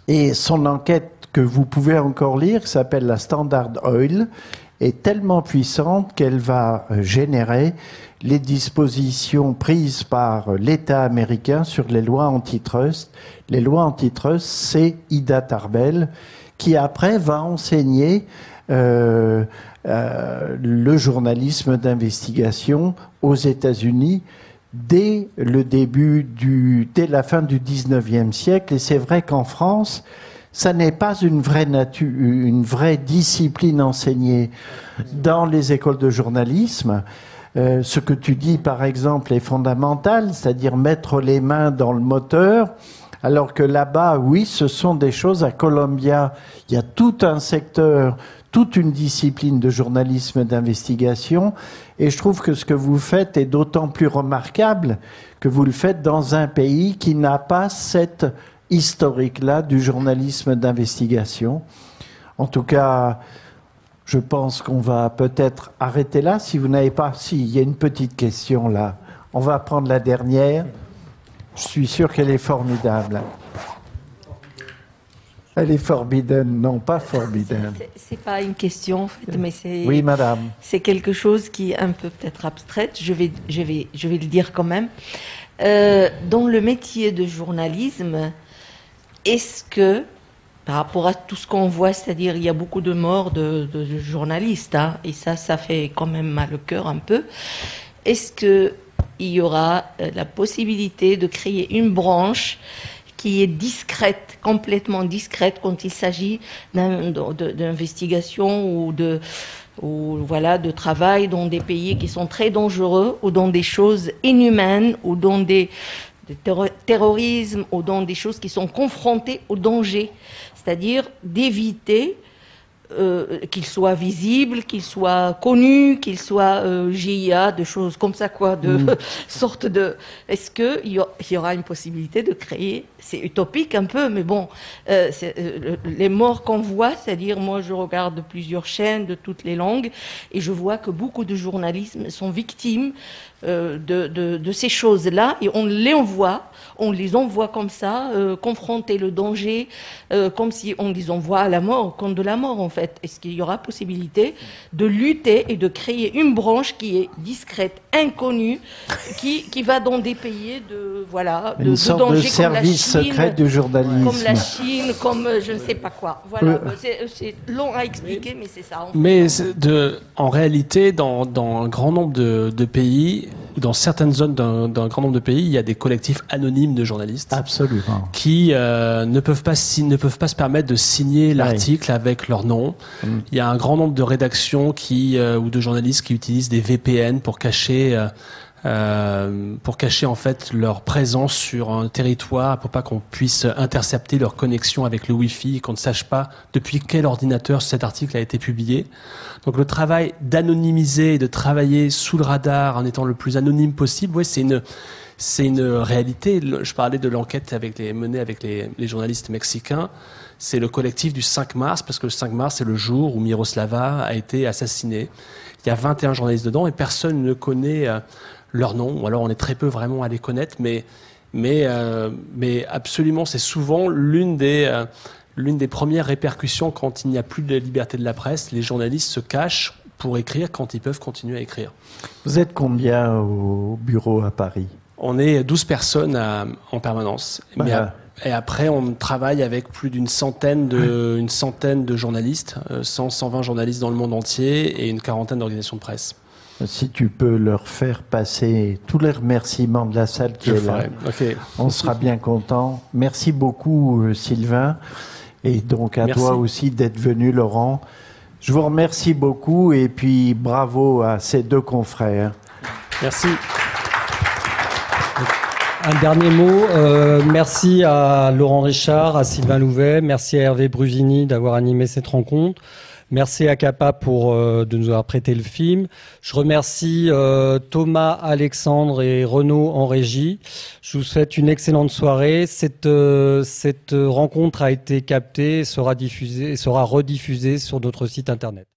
Et son enquête que vous pouvez encore lire, s'appelle la Standard Oil, est tellement puissante qu'elle va générer les dispositions prises par l'État américain sur les lois antitrust. Les lois antitrust, c'est Ida Tarbell, qui après va enseigner euh, euh, le journalisme d'investigation aux États-Unis dès le début du, dès la fin du 19e siècle. Et c'est vrai qu'en France, ça n'est pas une vraie nature, une vraie discipline enseignée dans les écoles de journalisme. Euh, ce que tu dis, par exemple, est fondamental, c'est-à-dire mettre les mains dans le moteur, alors que là-bas, oui, ce sont des choses. À Columbia, il y a tout un secteur, toute une discipline de journalisme d'investigation, et je trouve que ce que vous faites est d'autant plus remarquable que vous le faites dans un pays qui n'a pas cette historique-là du journalisme d'investigation. En tout cas, je pense qu'on va peut-être arrêter là. Si vous n'avez pas, si, il y a une petite question là. On va prendre la dernière. Je suis sûr qu'elle est formidable. Elle est forbidden, non pas forbidden. C'est pas une question en fait, mais c'est. Oui, madame. C'est quelque chose qui est un peu peut-être abstraite. Je vais, je vais, je vais le dire quand même. Euh, dans le métier de journalisme, est-ce que, par rapport à tout ce qu'on voit, c'est-à-dire il y a beaucoup de morts de, journalistes, hein, et ça, ça fait quand même mal au cœur un peu. Est-ce que il y aura euh, la possibilité de créer une branche qui est discrète, complètement discrète quand il s'agit d'investigation ou de ou voilà de travail dans des pays qui sont très dangereux ou dans des choses inhumaines ou dans des terrorisme ou dans des choses qui sont confrontées au danger, c'est-à-dire d'éviter euh, qu'il soit visible, qu'il soit connu, qu'il soit euh, GIA, de choses comme ça, quoi, de mm. sorte de. Est-ce qu'il y, y, aura une possibilité de créer C'est utopique un peu, mais bon, euh, euh, les morts qu'on voit, c'est-à-dire, moi, je regarde plusieurs chaînes de toutes les langues et je vois que beaucoup de journalistes sont victimes euh, de, de, de, ces choses-là et on les envoie, on les envoie comme ça, euh, confronter le danger, euh, comme si on les envoie à la mort, contre de la mort en fait. Est-ce qu'il y aura possibilité de lutter et de créer une branche qui est discrète, inconnue, qui, qui va dans des pays de voilà de, une sorte de service secret du journalisme, comme la Chine, comme je ne sais pas quoi. Voilà, c'est long à expliquer, mais c'est ça. En mais de, en réalité, dans, dans un grand nombre de, de pays dans certaines zones d'un grand nombre de pays, il y a des collectifs anonymes de journalistes. Absolument. Qui euh, ne, peuvent pas, ne peuvent pas se permettre de signer l'article avec leur nom. Mm. Il y a un grand nombre de rédactions qui, euh, ou de journalistes qui utilisent des VPN pour cacher euh, euh, pour cacher en fait leur présence sur un territoire, pour pas qu'on puisse intercepter leur connexion avec le Wi-Fi, qu'on ne sache pas depuis quel ordinateur cet article a été publié. Donc le travail d'anonymiser et de travailler sous le radar en étant le plus anonyme possible, ouais, c'est une c'est une réalité. Je parlais de l'enquête avec les, menée avec les, les journalistes mexicains. C'est le collectif du 5 mars, parce que le 5 mars, c'est le jour où Miroslava a été assassinée. Il y a 21 journalistes dedans et personne ne connaît euh, leur nom, ou alors on est très peu vraiment à les connaître, mais, mais, euh, mais absolument, c'est souvent l'une des, euh, l'une des premières répercussions quand il n'y a plus de liberté de la presse. Les journalistes se cachent pour écrire quand ils peuvent continuer à écrire. Vous êtes combien au bureau à Paris? On est 12 personnes en permanence. Bah, et après, on travaille avec plus d'une centaine de, une centaine de journalistes, 100, euh, 120 journalistes dans le monde entier et une quarantaine d'organisations de presse. Si tu peux leur faire passer tous les remerciements de la salle qui est là, on sera bien content. Merci beaucoup euh, Sylvain et donc à toi aussi d'être venu Laurent. Je vous remercie beaucoup et puis bravo à ces deux confrères. Merci. Un dernier mot. Euh, merci à Laurent Richard, à Sylvain Louvet, merci à Hervé Brusini d'avoir animé cette rencontre. Merci à Capa pour euh, de nous avoir prêté le film. Je remercie euh, Thomas, Alexandre et Renaud en régie. Je vous souhaite une excellente soirée. Cette, euh, cette rencontre a été captée et sera diffusée, sera rediffusée sur notre site internet.